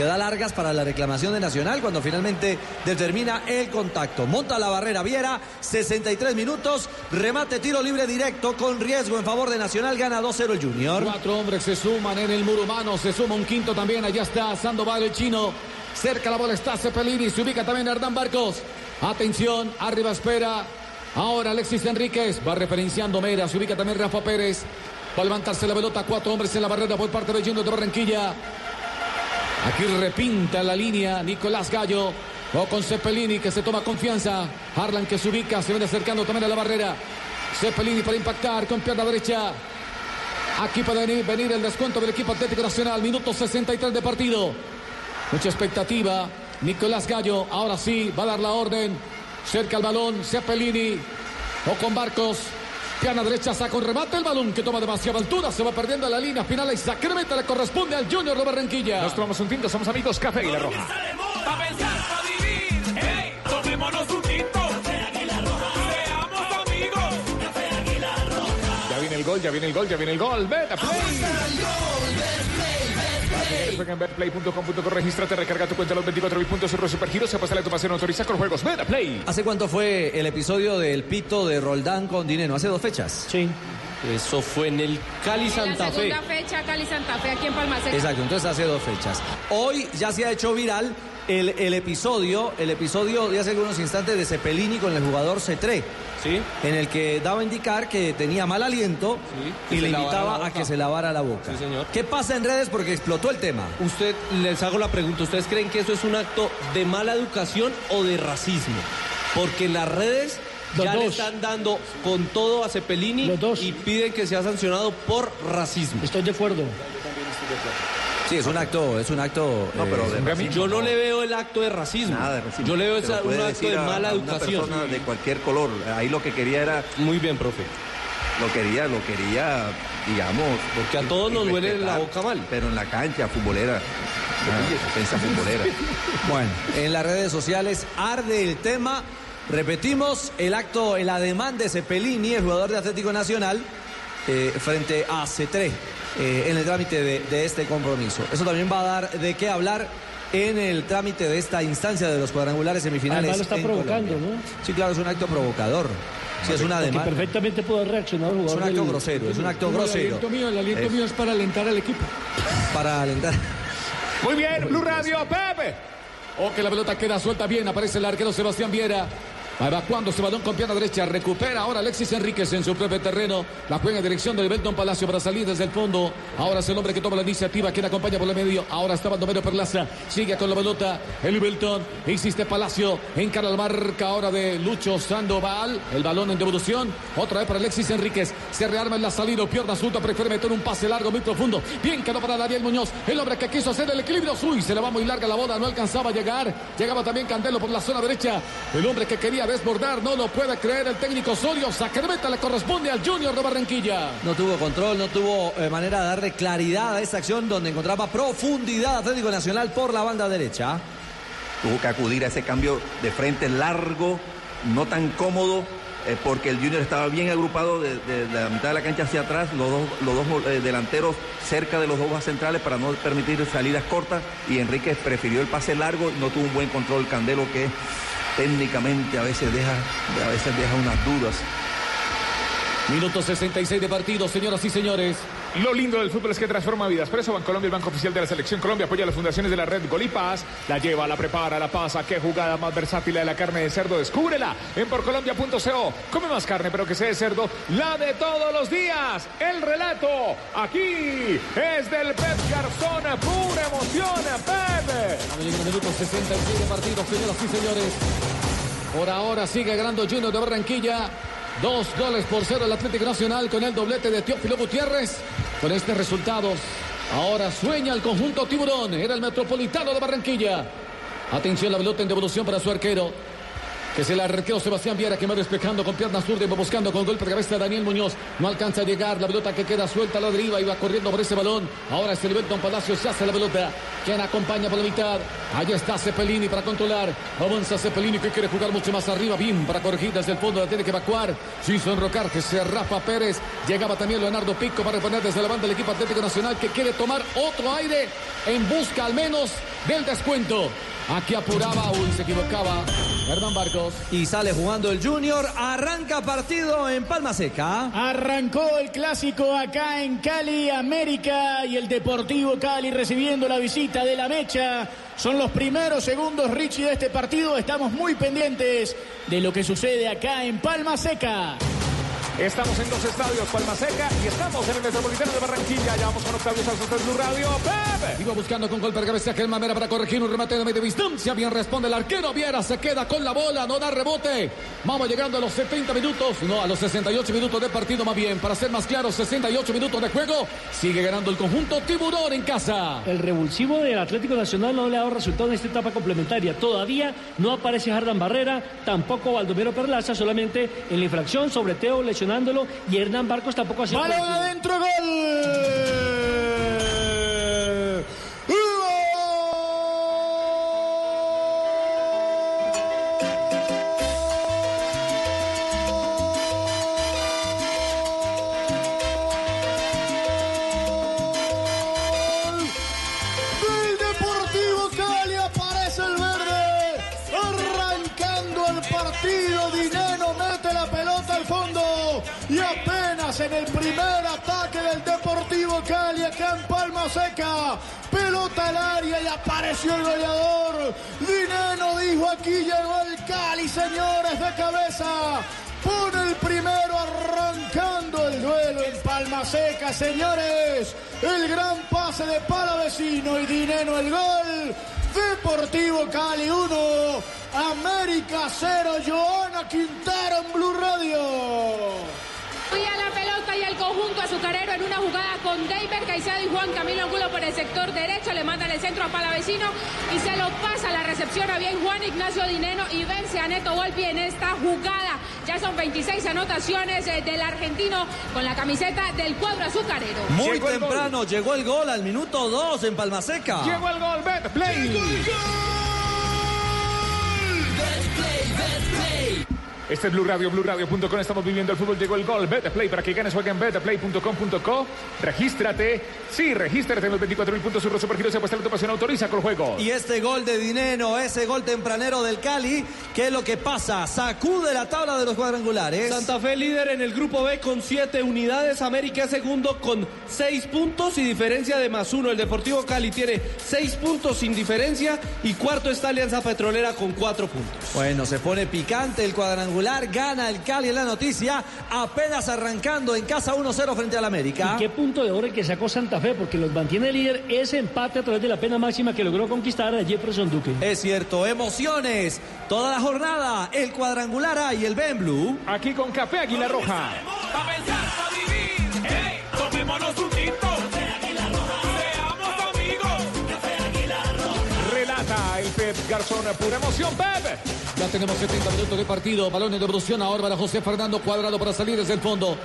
que da largas para la reclamación de Nacional cuando finalmente determina el contacto. Monta la barrera Viera, 63 minutos, remate tiro libre directo con riesgo en favor de Nacional, gana 2-0 el Junior. Cuatro hombres se suman en el muro humano, se suma un quinto también, allá está Sandoval el chino. Cerca la bola está Cepelini, se ubica también Hernán Barcos. Atención, arriba espera. Ahora Alexis Enríquez va referenciando Mera, se ubica también Rafa Pérez. Va a levantarse la pelota, cuatro hombres en la barrera por parte de Junior de Barranquilla. Aquí repinta la línea Nicolás Gallo. O con Cepelini que se toma confianza. Harlan que se ubica, se viene acercando también a la barrera. Cepelini para impactar con pierna derecha. Aquí venir, venir el descuento del equipo Atlético Nacional. Minuto 63 de partido. Mucha expectativa. Nicolás Gallo, ahora sí, va a dar la orden. Cerca el balón, Cepelini. O con Barcos. Pierna derecha, saca un remate el balón que toma demasiada altura. Se va perdiendo la línea final y Sacramento le corresponde al Junior de Barranquilla. Nos tomamos un tinto, somos amigos, Café y la Roja. Pa' pensar, pa' vivir. Hey, tomémonos un tinto. Seamos amigos. Ya viene el gol, ya viene el gol, ya viene el gol. Beta Juega en betplay.com.co, regístrate, recarga tu cuenta los 24 mil puntos, Super Supergiros, se pasa la tu pasión, autoriza con juegos. Beta Play. ¿Hace cuánto fue el episodio del pito de Roldán con Dineno? ¿Hace dos fechas? Sí. Eso fue en el Cali En Santa la Fe. segunda fecha, Cali Santa Fe, aquí en Palma Seca. Exacto, entonces hace dos fechas. Hoy ya se ha hecho viral el, el episodio, el episodio de hace algunos instantes de Cepelini con el jugador Cetré. Sí. En el que daba a indicar que tenía mal aliento y le invitaba la a que se lavara la boca. Sí, señor. ¿Qué pasa en redes? Porque explotó el tema. Usted, les hago la pregunta, ¿ustedes creen que eso es un acto de mala educación o de racismo? Porque en las redes Los ya le están dando con todo a Cepelini y piden que sea sancionado por racismo. Estoy de acuerdo. Sí, es un acto, es un acto. No, pero de eh, racismo Yo no le veo el acto de racismo. Nada de racismo. Yo le veo esa- un acto de a- mala a educación. Una persona de cualquier color. Ahí lo que quería era. Muy bien, profe. Lo quería, lo quería, digamos. Porque a todos nos duele la boca mal. Pero en la cancha futbolera. Ah, defensa futbolera. Bueno, en las redes sociales arde el tema. Repetimos el acto, el ademán de Cepelini, el jugador de Atlético Nacional, eh, frente a C3 eh, en el trámite de, de este compromiso. Eso también va a dar de qué hablar en el trámite de esta instancia de los cuadrangulares semifinales. Además lo está en provocando, Colombia. ¿no? Sí, claro, es un acto provocador. Sí, es un Porque ademán. perfectamente pudo haber reaccionado el Es jugador. un acto del- grosero, es un acto El grosero. aliento mío, el aliento Es mío es para alentar al equipo. para alentar. Muy bien, Blue Radio, Pepe. O que la pelota queda suelta bien, aparece el arquero Sebastián Viera. Va evacuando ese balón con pierna derecha, recupera ahora Alexis Enríquez en su propio terreno. La juega en dirección del Belton Palacio para salir desde el fondo. Ahora es el hombre que toma la iniciativa, quien acompaña por el medio. Ahora está Baldomero Perlaza, sigue con la pelota. El Belton, insiste Palacio, encara la marca ahora de Lucho Sandoval. El balón en devolución, otra vez para Alexis Enríquez. Se rearma en la salida, pierna suelta, prefiere meter un pase largo, muy profundo. Bien quedó para Daniel Muñoz, el hombre que quiso hacer el equilibrio. Uy, se le va muy larga la bola, no alcanzaba a llegar. Llegaba también Candelo por la zona derecha. El hombre que quería desbordar, no lo puede creer el técnico Osorio. Sacramento le corresponde al Junior de Barranquilla. No tuvo control, no tuvo eh, manera de darle claridad a esta acción donde encontraba profundidad Atlético Nacional por la banda derecha. Tuvo que acudir a ese cambio de frente largo, no tan cómodo, eh, porque el Junior estaba bien agrupado de, de- de la mitad de la cancha hacia atrás, los dos, los dos eh, delanteros cerca de los dos centrales para no permitir salidas cortas y Enríquez prefirió el pase largo, no tuvo un buen control Candelo que técnicamente a veces deja, a veces deja unas dudas. Minuto 66 de partido, señoras y señores. Lo lindo del fútbol es que transforma vidas. Por eso Bancolombia, el banco oficial de la Selección Colombia, apoya las fundaciones de la red Golipaz. La lleva, la prepara, la pasa. Qué jugada más versátil de la carne de cerdo. Descúbrela en porcolombia.co. Come más carne, pero que sea de cerdo. La de todos los días. El relato aquí es del Pep Garzón. Pura emoción, Pep. Llega el minuto 66 de partido, señoras y señores. Por ahora sigue ganando Junior de Barranquilla. Dos goles por cero el Atlético Nacional con el doblete de Teófilo Gutiérrez. Con este resultado, ahora sueña el conjunto tiburón. Era el metropolitano de Barranquilla. Atención, la pelota en devolución para su arquero. Que es el arquero Sebastián Viera que va despejando con pierna zurda y va buscando con golpe de cabeza a Daniel Muñoz. No alcanza a llegar. La pelota que queda suelta a la deriva y va corriendo por ese balón. Ahora es el Benton Palacio. Se hace la pelota. Quien acompaña por la mitad. Allá está Cepelini para controlar. Avanza Cepelini que quiere jugar mucho más arriba. Bien para corregir desde el fondo. La tiene que evacuar. Se hizo que se Rafa Pérez. Llegaba también Leonardo Pico para reponer desde la banda del equipo Atlético Nacional que quiere tomar otro aire en busca al menos del descuento. Aquí apuraba, uy, se equivocaba. Hernán Barcos. Y sale jugando el Junior. Arranca partido en Palma Seca. Arrancó el clásico acá en Cali, América, y el Deportivo Cali recibiendo la visita de la Mecha. Son los primeros segundos, Richie, de este partido. Estamos muy pendientes de lo que sucede acá en Palma Seca. Estamos en dos estadios, Palma Seca, y estamos en el Metropolitano de Barranquilla. Ya vamos con Octavio Salsos de Blue Radio. ¡Pepe! Iba buscando con golpe de cabeza Germán Mera para corregir un remate de media distancia. Bien responde el arquero. Viera se queda con la bola, no da rebote. Vamos llegando a los 70 minutos, no, a los 68 minutos de partido más bien. Para ser más claro, 68 minutos de juego. Sigue ganando el conjunto Tiburón en casa. El revulsivo del Atlético Nacional no le ha dado resultado en esta etapa complementaria. Todavía no aparece Jardan Barrera, tampoco Baldomero Perlaza, solamente en la infracción sobre Teo lesionándolo y Hernán Barcos tampoco ha sido. Balón adentro, gol. El primer ataque del Deportivo Cali, acá en Palma Seca. Pelota al área y apareció el goleador. Dineno dijo: aquí llegó el Cali, señores, de cabeza. Pone el primero arrancando el duelo en Palma Seca, señores. El gran pase de Palavecino y Dineno el gol. Deportivo Cali 1, América 0, Joana Quintero en Blue Radio. Conjunto azucarero en una jugada con David Caicedo y Juan Camilo Angulo por el sector derecho. Le mandan el centro a Palavecino y se lo pasa la recepción a bien Juan Ignacio Dineno y vence a Neto Volpi en esta jugada. Ya son 26 anotaciones eh, del argentino con la camiseta del cuadro azucarero. Muy Llegó el temprano llegó el gol al minuto 2 en Palma Seca. Llegó el gol, Bet Play. Este es Blue Radio, BlueRadio.com. Estamos viviendo el fútbol. Llegó el gol. Betplay para que ganes. Juega en betplay.com.co. Regístrate. Sí, regístrate en los 24 mil puntos. Super Supergiros. Se apuesta la pasión. Autoriza con el juego. Y este gol de Dineno, ese gol tempranero del Cali, ¿qué es lo que pasa? Sacude la tabla de los cuadrangulares. Santa Fe líder en el grupo B con 7 unidades. América segundo con 6 puntos y diferencia de más uno. El Deportivo Cali tiene 6 puntos sin diferencia. Y cuarto está Alianza Petrolera con 4 puntos. Bueno, se pone picante el cuadrangular. Gana el Cali en la noticia. Apenas arrancando en casa 1-0 frente al América. ¿Y qué punto de oro el que sacó Santa Fe? Porque los mantiene líder ese empate a través de la pena máxima que logró conquistar a Jefferson Duque. Es cierto, emociones. Toda la jornada, el cuadrangular A y el Ben Blue. Aquí con Café Águila Roja. Pa' pensar, pa' vivir. Hey, tomémonos un tinto. Seamos amigos. Relata el Pep Garzón. Pura emoción, Pep. Ya tenemos 70 minutos de partido. Balón de evolución ahora para José Fernando Cuadrado para salir desde el fondo.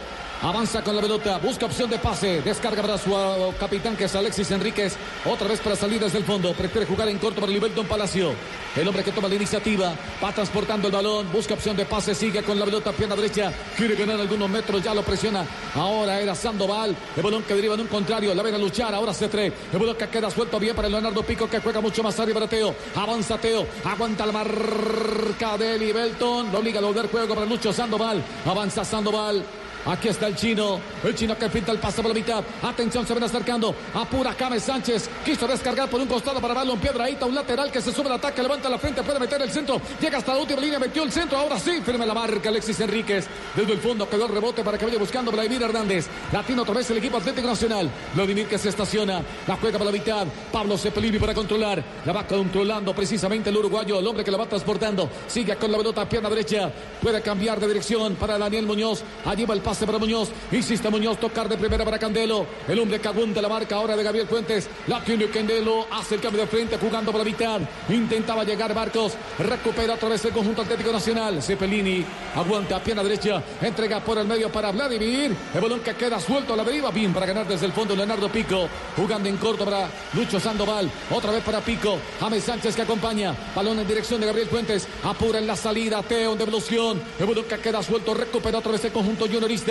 Avanza con la pelota, busca opción de pase, descarga para su uh, capitán que es Alexis Enríquez, otra vez para salir desde el fondo, prefiere jugar en corto para Libelton Palacio, el hombre que toma la iniciativa, va transportando el balón, busca opción de pase, sigue con la pelota, pierna derecha, quiere ganar algunos metros, ya lo presiona, ahora era Sandoval, el balón que deriva en un contrario, la ven a luchar, ahora se trae, el balón que queda suelto bien para Leonardo Pico que juega mucho más arriba para Teo, avanza Teo, aguanta la marca de Libelton, lo obliga a volver juego para Lucho Sandoval, avanza Sandoval, Aquí está el chino. El chino que pinta el pase por la mitad. Atención, se ven acercando. Apura James Sánchez. Quiso descargar por un costado para darle un piedraíta. Un lateral que se sube al ataque. Levanta la frente. Puede meter el centro. Llega hasta la última línea. Metió el centro. Ahora sí. Firme la marca Alexis Enríquez. Desde el fondo quedó el rebote para que vaya buscando Vladimir Hernández. Latino otra vez el equipo Atlético Nacional. Vladimir que se estaciona. La juega por la mitad. Pablo Cepelini para controlar. La va controlando precisamente el uruguayo. El hombre que la va transportando. Sigue con la pelota. Pierna derecha. Puede cambiar de dirección para Daniel Muñoz. Allí va el pase para Muñoz. Insiste Muñoz, tocar de primera para Candelo. El hombre que aguanta la marca ahora de Gabriel Fuentes. La tiene Candelo, hace el cambio de frente jugando por la. Intentaba llegar Barcos. Recupera otra vez el conjunto Atlético Nacional. Cepelini aguanta pierna derecha. Entrega por el medio para Vladimir. El balón que queda suelto a la deriva. Bien para ganar desde el fondo Leonardo Pico. Jugando en corto para Lucho Sandoval. Otra vez para Pico. James Sánchez que acompaña. Balón en dirección de Gabriel Fuentes. Apura en la salida. Teo en devolución. El balón que queda suelto. Recupera otra vez el conjunto juniorista.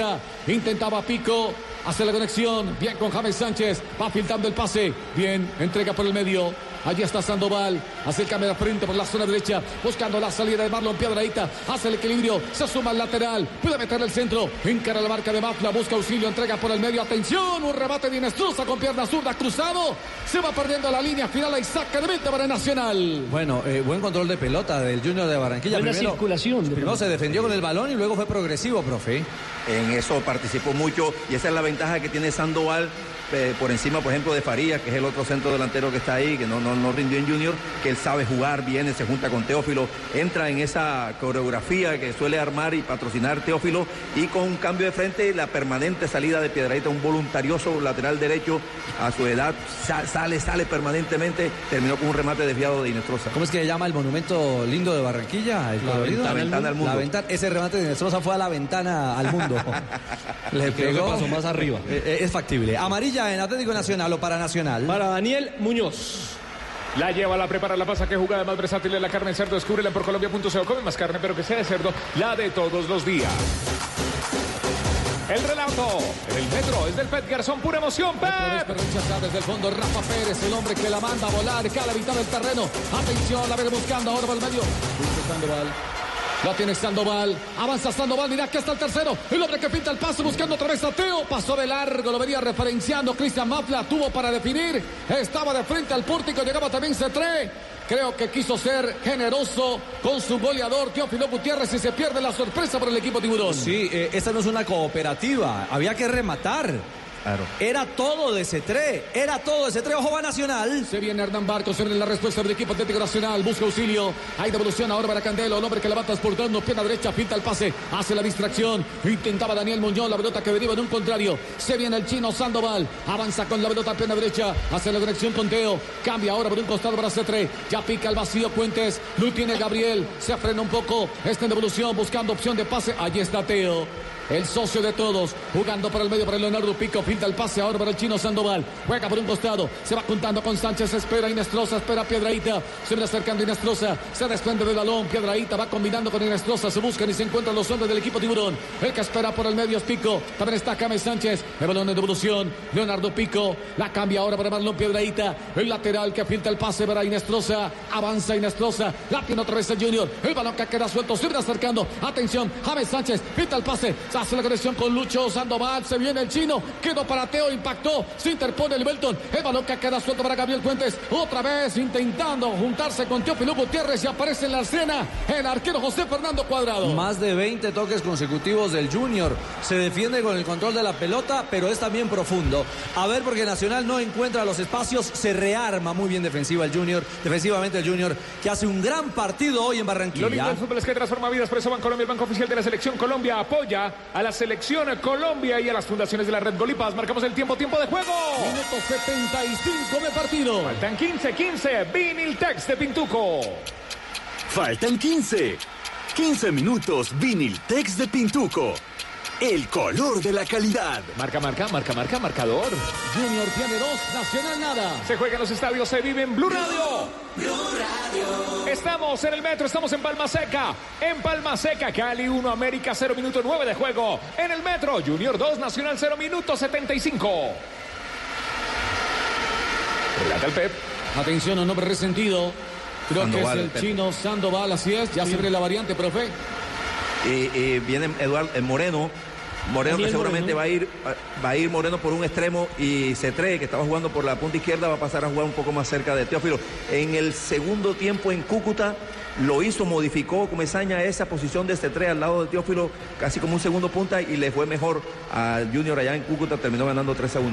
Intentaba Pico. Hace la conexión. Bien con James Sánchez. Va filtrando el pase. Bien. Entrega por el medio. Allí está Sandoval. Hace el cambio de frente por la zona derecha. Buscando la salida de Marlon Piedraíta. Hace el equilibrio. Se suma al lateral. Puede meter el centro. Encara la marca de Mafla. Busca auxilio. Entrega por el medio. Atención. Un remate de Inestrosa con pierna zurda. Cruzado. Se va perdiendo la línea final. Y saca de meta para Nacional. Bueno, eh, buen control de pelota del Junior de Barranquilla. Buena Primero- circulación. de Primero se defendió con el balón y luego fue progresivo, profe. En eso participó mucho y esa es la ventaja que tiene Sandoval eh, por encima, por ejemplo, de Faría, que es el otro centro delantero que está ahí, que no, no, no rindió en Junior, que él sabe jugar, viene, se junta con Teófilo, entra en esa coreografía que suele armar y patrocinar Teófilo y con un cambio de frente, la permanente salida de Piedraíta, un voluntarioso lateral derecho a su edad, sa- sale, sale permanentemente, terminó con un remate desviado de Inestrosa. ¿Cómo es que se llama el monumento lindo de Barranquilla? El La ventana, la ventana al mundo. La ventana- ese remate de Nestrosa fue a la ventana al mundo. Le Creo que pasó más arriba. Eh, eh, es factible. Amarilla en Atlético Nacional o para Nacional. Para Daniel Muñoz. La lleva, la prepara, la pasa, que jugada más versátil es la carne de cerdo. Descúbrela por colombia.co. Come más carne, pero que sea de cerdo, la de todos los días. El relato en el metro es del Pet Garzón, pura emoción, Pet. Rechaza desde el fondo Rafa Pérez, el hombre que la manda a volar, que a la mitad del terreno. Atención, la viene buscando ahora por el medio. Sandoval. La tiene Sandoval. Avanza Sandoval. Mira que está el tercero. El hombre que pinta el paso buscando otra vez a Teo. Pasó de largo. Lo venía referenciando Cristian Mafla. Tuvo para definir. Estaba de frente al pórtico. Llegaba también Cetré. Creo que quiso ser generoso con su goleador Teófilo Gutiérrez y se pierde la sorpresa por el equipo tiburón. Sí, eh, esta no es una cooperativa. Había que rematar. Era todo de C3. Era todo de C3. Ojo va Nacional. Se viene Hernán Barcos, viene la respuesta del equipo Atlético Nacional, busca auxilio, hay devolución ahora para Candelo, el hombre que la va transportando, pierna derecha, pinta el pase, hace la distracción, intentaba Daniel Muñoz, la pelota que deriva en un contrario, se viene el chino Sandoval, avanza con la pelota pierna derecha, hace la conexión con Teo, cambia ahora por un costado para C3, ya pica el vacío Puentes, lo tiene Gabriel, se frena un poco, está en devolución, buscando opción de pase, allí está Teo. El socio de todos, jugando para el medio para Leonardo Pico, pinta el pase ahora para el chino Sandoval, juega por un costado, se va juntando con Sánchez, espera Inestrosa, espera Piedraíta, se viene acercando Inestrosa, se desprende del balón, Piedraíta va combinando con Inestrosa, se buscan y se encuentran los hombres del equipo tiburón, el que espera por el medio es Pico, también está James Sánchez, el balón de devolución, Leonardo Pico, la cambia ahora para Marlon Piedraíta, el lateral que filtra el pase para Inestrosa, avanza Inestrosa, la tiene otra vez el Junior, el balón que queda suelto, se viene acercando, atención, James Sánchez, pinta el pase, se hace la conexión con Lucho Sandoval, se viene el chino, quedó para Teo, impactó, se interpone el Belton, el balón que queda suelto para Gabriel Fuentes, otra vez intentando juntarse con Teófilo Gutiérrez y aparece en la escena el arquero José Fernando Cuadrado. Más de 20 toques consecutivos del Junior. Se defiende con el control de la pelota, pero es también profundo. A ver, porque Nacional no encuentra los espacios, se rearma muy bien defensiva el Junior, defensivamente el Junior, que hace un gran partido hoy en Lo lindo Barranquilla. del fútbol es que transforma vidas, por eso Bancolombia, el banco oficial de la selección Colombia, apoya a la selección Colombia y a las fundaciones de la Red Golipas. Marcamos el tiempo, tiempo de juego. Minuto 75 de partido. Faltan 15, 15. Vinil Tex de Pintuco. Faltan 15. 15 minutos Viniltex de Pintuco. El color de la calidad. Marca, marca, marca, marca, marcador. Junior tiene dos, Nacional nada. Se juega en los estadios, se vive en Blue Radio. Estamos en el metro, estamos en Palma Seca. En Palma Seca, Cali 1, América 0, minuto 9 de juego. En el metro, Junior 2, Nacional 0, minuto 75. Relata el Pep. Atención, un nombre resentido. Creo Sandoval, que es el Pep. chino Sandoval, así es. Ya se ve la variante, profe. Eh, eh, viene Eduardo Moreno. Moreno Daniel que seguramente Moreno. va a ir va a ir Moreno por un extremo y Cetré que estaba jugando por la punta izquierda va a pasar a jugar un poco más cerca de Teófilo. En el segundo tiempo en Cúcuta lo hizo, modificó Comesaña esa posición de Cetré al lado de Teófilo casi como un segundo punta y le fue mejor a Junior allá en Cúcuta, terminó ganando 3 a 1.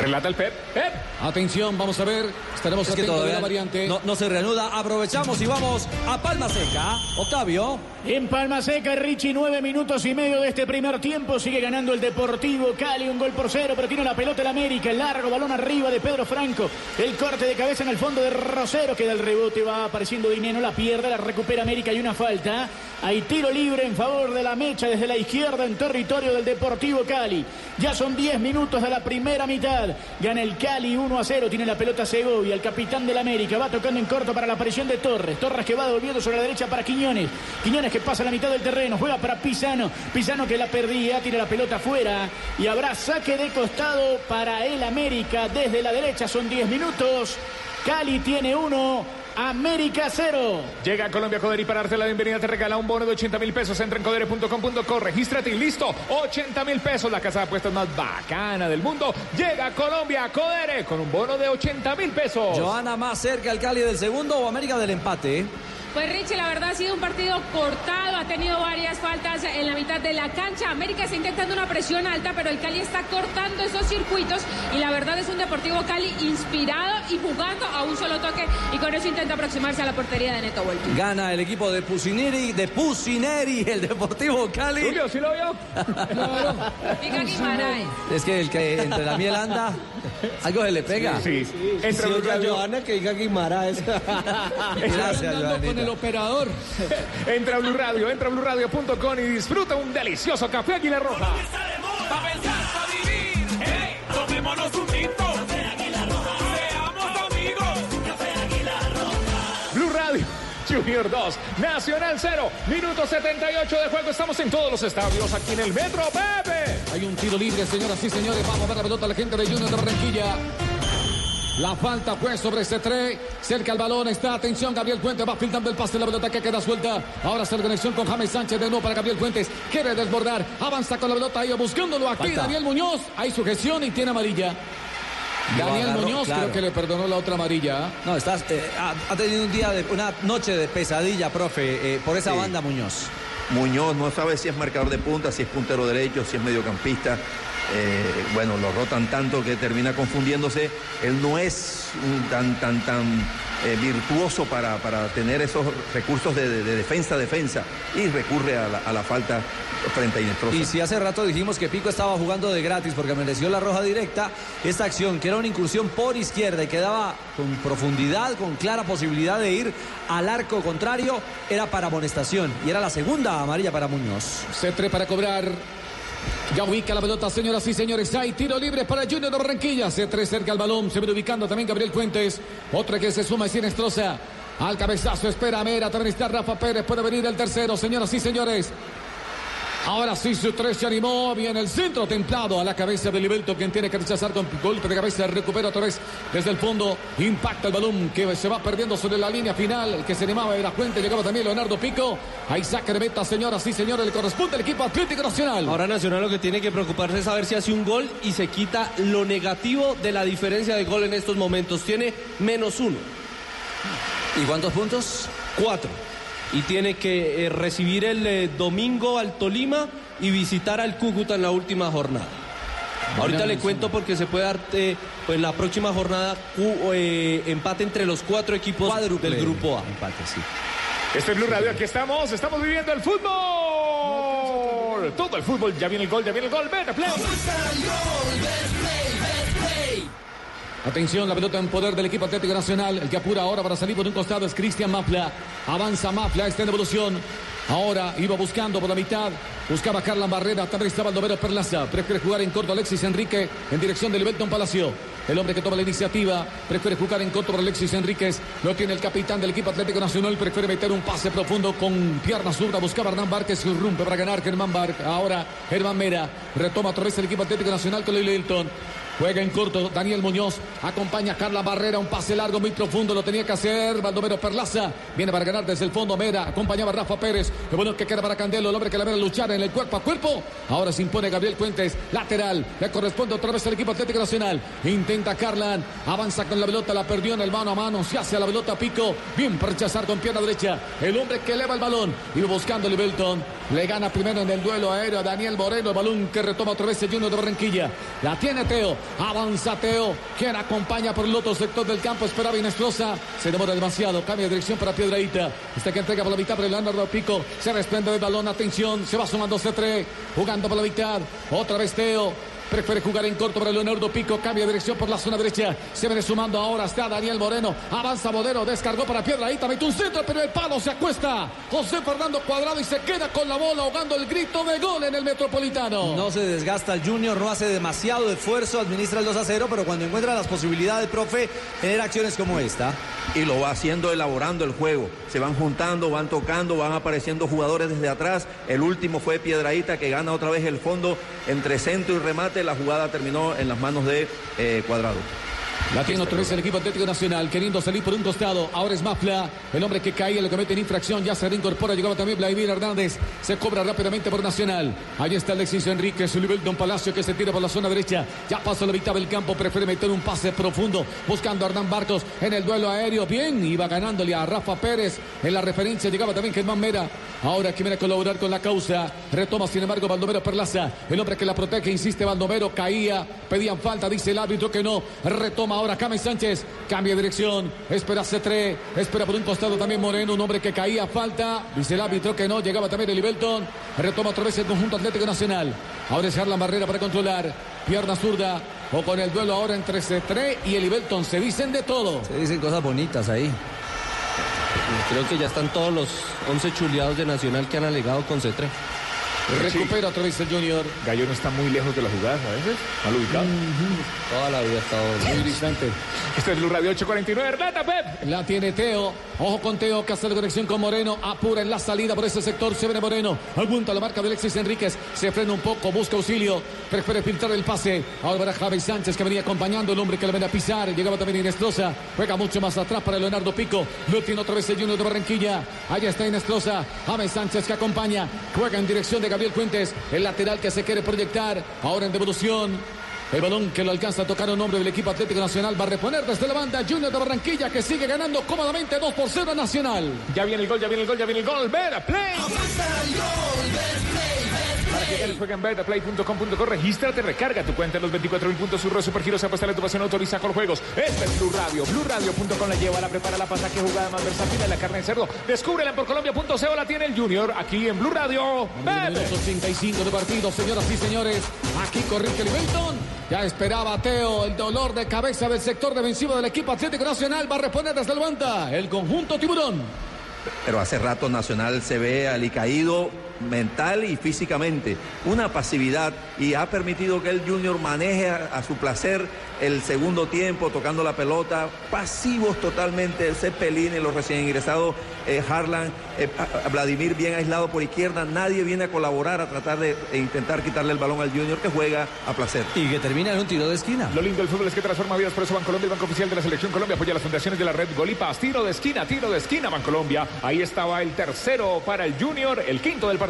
Relata el Pep. Pep. Atención, vamos a ver. Estaremos Es que atentos de todavía la variante. no, no se reanuda. Aprovechamos y vamos a Palma Seca. Octavio. En Palma Seca, Richie, nueve minutos y medio de este primer tiempo. Sigue ganando el Deportivo Cali, un gol por cero, pero tiene la pelota el América. El largo balón arriba de Pedro Franco. El corte de cabeza en el fondo de Rosero. Queda el rebote, va apareciendo Dineno, la pierde, la recupera América y una falta. Hay tiro libre en favor de la mecha desde la izquierda en territorio del Deportivo Cali. Ya son 10 minutos de la primera mitad. Gana el Cali 1 a 0. Tiene la pelota Segovia, el capitán del América. Va tocando en corto para la aparición de Torres. Torres que va devolviendo sobre la derecha para Quiñones. Quiñones que pasa la mitad del terreno. Juega para Pisano. Pisano que la perdía. Tira la pelota afuera. Y habrá saque de costado para el América desde la derecha. Son 10 minutos. Cali tiene uno. América cero. Llega a Colombia Codere y para darte la bienvenida te regala un bono de 80 mil pesos. Entra en codere.com.co, regístrate y listo. 80 mil pesos, la casa de apuestas más bacana del mundo. Llega a Colombia Codere con un bono de 80 mil pesos. Joana más cerca el Cali del segundo o América del empate. Pues Richie, la verdad ha sido un partido cortado, ha tenido varias faltas en la mitad de la cancha. América está intentando una presión alta, pero el Cali está cortando esos circuitos y la verdad es un Deportivo Cali inspirado y jugando a un solo toque y con eso intenta aproximarse a la portería de Neto Volpi. Gana el equipo de Pusineri, de Pusineri, el Deportivo Cali. Julio, ¿sí lo vio? Diga Guimaraes. Es que el que entre la miel anda, algo se le pega. Sí, sí. Blue oye a Radio. Johanna que diga Guimaraes. Gracias, Joanita. el operador. Entra a Blue Radio, entra a BlueRadio.com y disfruta un delicioso café Águila Roja. Pa' pensar, pa' vivir. Hey, tomémonos un Junior 2, Nacional 0, minuto 78 de juego. Estamos en todos los estadios aquí en el Metro, Pepe. Hay un tiro libre, señoras y señores. Vamos a ver la pelota a la gente de Junior de Barranquilla. La falta fue sobre C3. Cerca el balón está. Atención, Gabriel Fuentes va filtrando el pase. La pelota que queda suelta. Ahora hace la conexión con James Sánchez de nuevo para Gabriel Fuentes. Quiere desbordar. Avanza con la pelota ahí buscándolo aquí. Falta. Daniel Muñoz. Hay sujeción y tiene amarilla. Daniel agarró, Muñoz claro. creo que le perdonó la otra amarilla. No, estás, eh, ha, ha tenido un día, de, una noche de pesadilla, profe, eh, por esa Sí. banda Muñoz. Muñoz no sabe si es marcador de punta, si es puntero derecho, si es mediocampista. Eh, bueno, lo rotan tanto que termina confundiéndose. Él no es un tan, tan, tan eh, virtuoso para, para tener esos recursos de, de- de defensa, defensa. Y recurre a la, a la falta frente a Inestrosa. Y si hace rato dijimos que Pico estaba jugando de gratis porque mereció la roja directa, esta acción que era una incursión por izquierda y quedaba con profundidad, con clara posibilidad de ir al arco contrario, era para amonestación y era la segunda amarilla para Muñoz. C3 para cobrar. Ya ubica la pelota, señoras y señores. Hay tiro libre para Junior de Barranquilla. C3 cerca al balón. Se viene ubicando también Gabriel Fuentes. Otra que se suma es Sinestrosa. Al cabezazo espera Mera. También está Rafa Pérez. Puede venir el tercero, señoras y señores. Ahora sí, su tres se animó. Viene el centro templado a la cabeza de Libelto, quien tiene que rechazar con golpe de cabeza. Recupera otra vez desde el fondo. Impacta el balón que se va perdiendo sobre la línea final. El que se animaba era Fuente. Llegaba también Leonardo Pico. Ahí saque de meta, señoras y señores. Le corresponde al equipo Atlético Nacional. Ahora Nacional lo que tiene que preocuparse es saber si hace un gol y se quita lo negativo de la diferencia de gol en estos momentos. Tiene menos uno. ¿Y cuántos puntos? Cuatro. Y tiene que eh, recibir el eh, domingo al Tolima y visitar al Cúcuta en la última jornada. Ahorita le cuento porque se puede dar eh, pues la próxima jornada cu- eh, empate entre los cuatro equipos Cuádruple. del grupo A. Empate, sí. Este es Blue Radio, aquí estamos, estamos viviendo el fútbol. Todo el fútbol, ya viene el gol, ya viene el gol. Ven, play. Atención, la pelota en poder del equipo Atlético Nacional. El que apura ahora para salir por un costado es Cristian Mafla. Avanza Mafla, está en evolución. Ahora iba buscando por la mitad. Buscaba Carlan Barrera. También estaba Aldovero Perlaza. Prefiere jugar en corto Alexis Enrique en dirección del Belton Palacio. El hombre que toma la iniciativa. Prefiere jugar en corto para Alexis Enríquez. Lo tiene el capitán del equipo Atlético Nacional. Prefiere meter un pase profundo con pierna zurda. Buscaba Hernán Várquez y rompe para ganar Germán Várquez. Ahora Germán Mera. Retoma otra vez el equipo Atlético Nacional con Hilton. Juega en corto Daniel Muñoz. Acompaña a Carla Barrera. Un pase largo, muy profundo. Lo tenía que hacer Baldomero Perlaza. Viene para ganar desde el fondo Mera. Acompañaba a Rafa Pérez. Lo bueno que queda para Candelo. El hombre que la ve luchar en el cuerpo a cuerpo. Ahora se impone Gabriel Fuentes. Lateral. Le corresponde otra vez al equipo Atlético Nacional. Intenta Carlan. Avanza con la pelota. La perdió en el mano a mano. Se hace a la pelota Pico. Bien para rechazar con pierna derecha. El hombre que eleva el balón. Iba buscando Libelton. Le gana primero en el duelo aéreo a Daniel Moreno. El balón que retoma otra vez el Junior de Barranquilla. La tiene Teo. Avanza Teo. Quien acompaña por el otro sector del campo. Esperaba Inestrosa. Se demora demasiado. Cambia de dirección para Piedraíta. Está que entrega por la mitad para Leonardo Pico. Se desprende del balón. Atención. Se va sumando C3. Jugando por la mitad. Otra vez Teo. Prefiere jugar en corto para Leonardo Pico. Cambia de dirección por la zona derecha. Se viene sumando ahora está Daniel Moreno. Avanza Modero. Descargó para Piedraíta. Mete un centro, pero el palo se acuesta. José Fernando Cuadrado y se queda con la bola ahogando el grito de gol en el Metropolitano. No se desgasta el Junior, no hace demasiado esfuerzo, administra el 2 a 0, pero cuando encuentra las posibilidades, profe, genera acciones como esta. y lo va haciendo elaborando el juego. Se van juntando, van tocando, van apareciendo jugadores desde atrás. El último fue Piedraíta que gana otra vez el fondo entre centro y remate. La jugada terminó en las manos de eh, Cuadrado. La tiene otra vez el equipo Atlético Nacional, queriendo salir por un costado. Ahora es Mafla, el hombre que caía, lo comete en infracción. Ya se reincorpora, llegaba también Vladimir Hernández. Se cobra rápidamente por Nacional. Ahí está Alexis Enrique, su nivel Don Palacio que se tira por la zona derecha. Ya pasó la mitad del campo, prefiere meter un pase profundo, buscando a Hernán Barcos en el duelo aéreo. Bien, iba ganándole a Rafa Pérez. En la referencia llegaba también Germán Mera. Ahora que viene a colaborar con la causa. Retoma, sin embargo, Baldomero Perlaza. El hombre que la protege, insiste Baldomero, caía. Pedían falta, dice el árbitro que no. Retoma ahora James Sánchez. Cambia de dirección. Espera C3. Espera por un costado también Moreno. Un hombre que caía. Falta. Dice el árbitro que no. Llegaba también el Ibelton. Retoma otra vez el conjunto Atlético Nacional. Ahora es Harlan Barrera para controlar. Pierna zurda. O con el duelo ahora entre C3 y el Ibelton. Se dicen de todo. Se dicen cosas bonitas ahí. Creo que ya están todos los 11 chuleados de Nacional que han alegado con C3. Recupera otra vez el Junior. Gallo no está muy lejos de las jugadas a veces. Mal ubicado. Toda la vida ha estado muy distante. Este es Blue Radio 849. Hernata, Pep. La tiene Teo. Ojo con Teo que hace la conexión con Moreno. Apura en la salida por ese sector. Se viene Moreno. Apunta la marca de Alexis Enríquez. Se frena un poco. Busca auxilio. Prefiere filtrar el pase. Ahora para Javi Sánchez que venía acompañando el hombre que le viene a pisar. Llegaba también Inestrosa. Juega mucho más atrás para Leonardo Pico. Lo tiene otra vez el Junior de Barranquilla. Allá está Inestrosa. Javi Sánchez que acompaña. Juega en dirección de Gabriel Fuentes. El lateral que se quiere proyectar. Ahora en devolución. El balón que lo alcanza a tocar un hombre del equipo Atlético Nacional va a reponer desde la banda Junior de Barranquilla que sigue ganando cómodamente 2 por 0 a Nacional. Ya viene el gol, ya viene el gol, ya viene el gol. Vera, play. Para que ganes, juega en betplay.com.co, regístrate, recarga tu cuenta en los 24 mil puntos, surro, supergiros, apuesta tu pasión, autoriza con juegos. Este es Blue Radio, BlueRadio.com la lleva, la prepara, la pasa, que jugada más versátil en la carne de cerdo. Descúbrela por Colombia.co, la tiene el Junior, aquí en Blue Radio. Minuto 85 de partido, señoras y señores. Aquí corrige el Benton. Ya esperaba Teo el dolor de cabeza del sector defensivo del equipo Atlético Nacional. Va a reponer desde el banda el conjunto tiburón. Pero hace rato Nacional se ve alicaído mental y físicamente. Una pasividad y ha permitido que el Junior maneje a, a su placer el segundo tiempo, tocando la pelota. Pasivos totalmente el Cepelín y los recién ingresados eh, Harlan, eh, Vladimir bien aislado por izquierda. Nadie viene a colaborar, a tratar de, de intentar quitarle el balón al Junior que juega a placer. Y que termina en un tiro de esquina. Lo lindo del fútbol es que transforma vidas, por eso Bancolombia, el banco oficial de la Selección Colombia, apoya las fundaciones de la red Golipas. Tiro de esquina, tiro de esquina, Bancolombia. Ahí estaba el tercero para el Junior, el quinto del partido.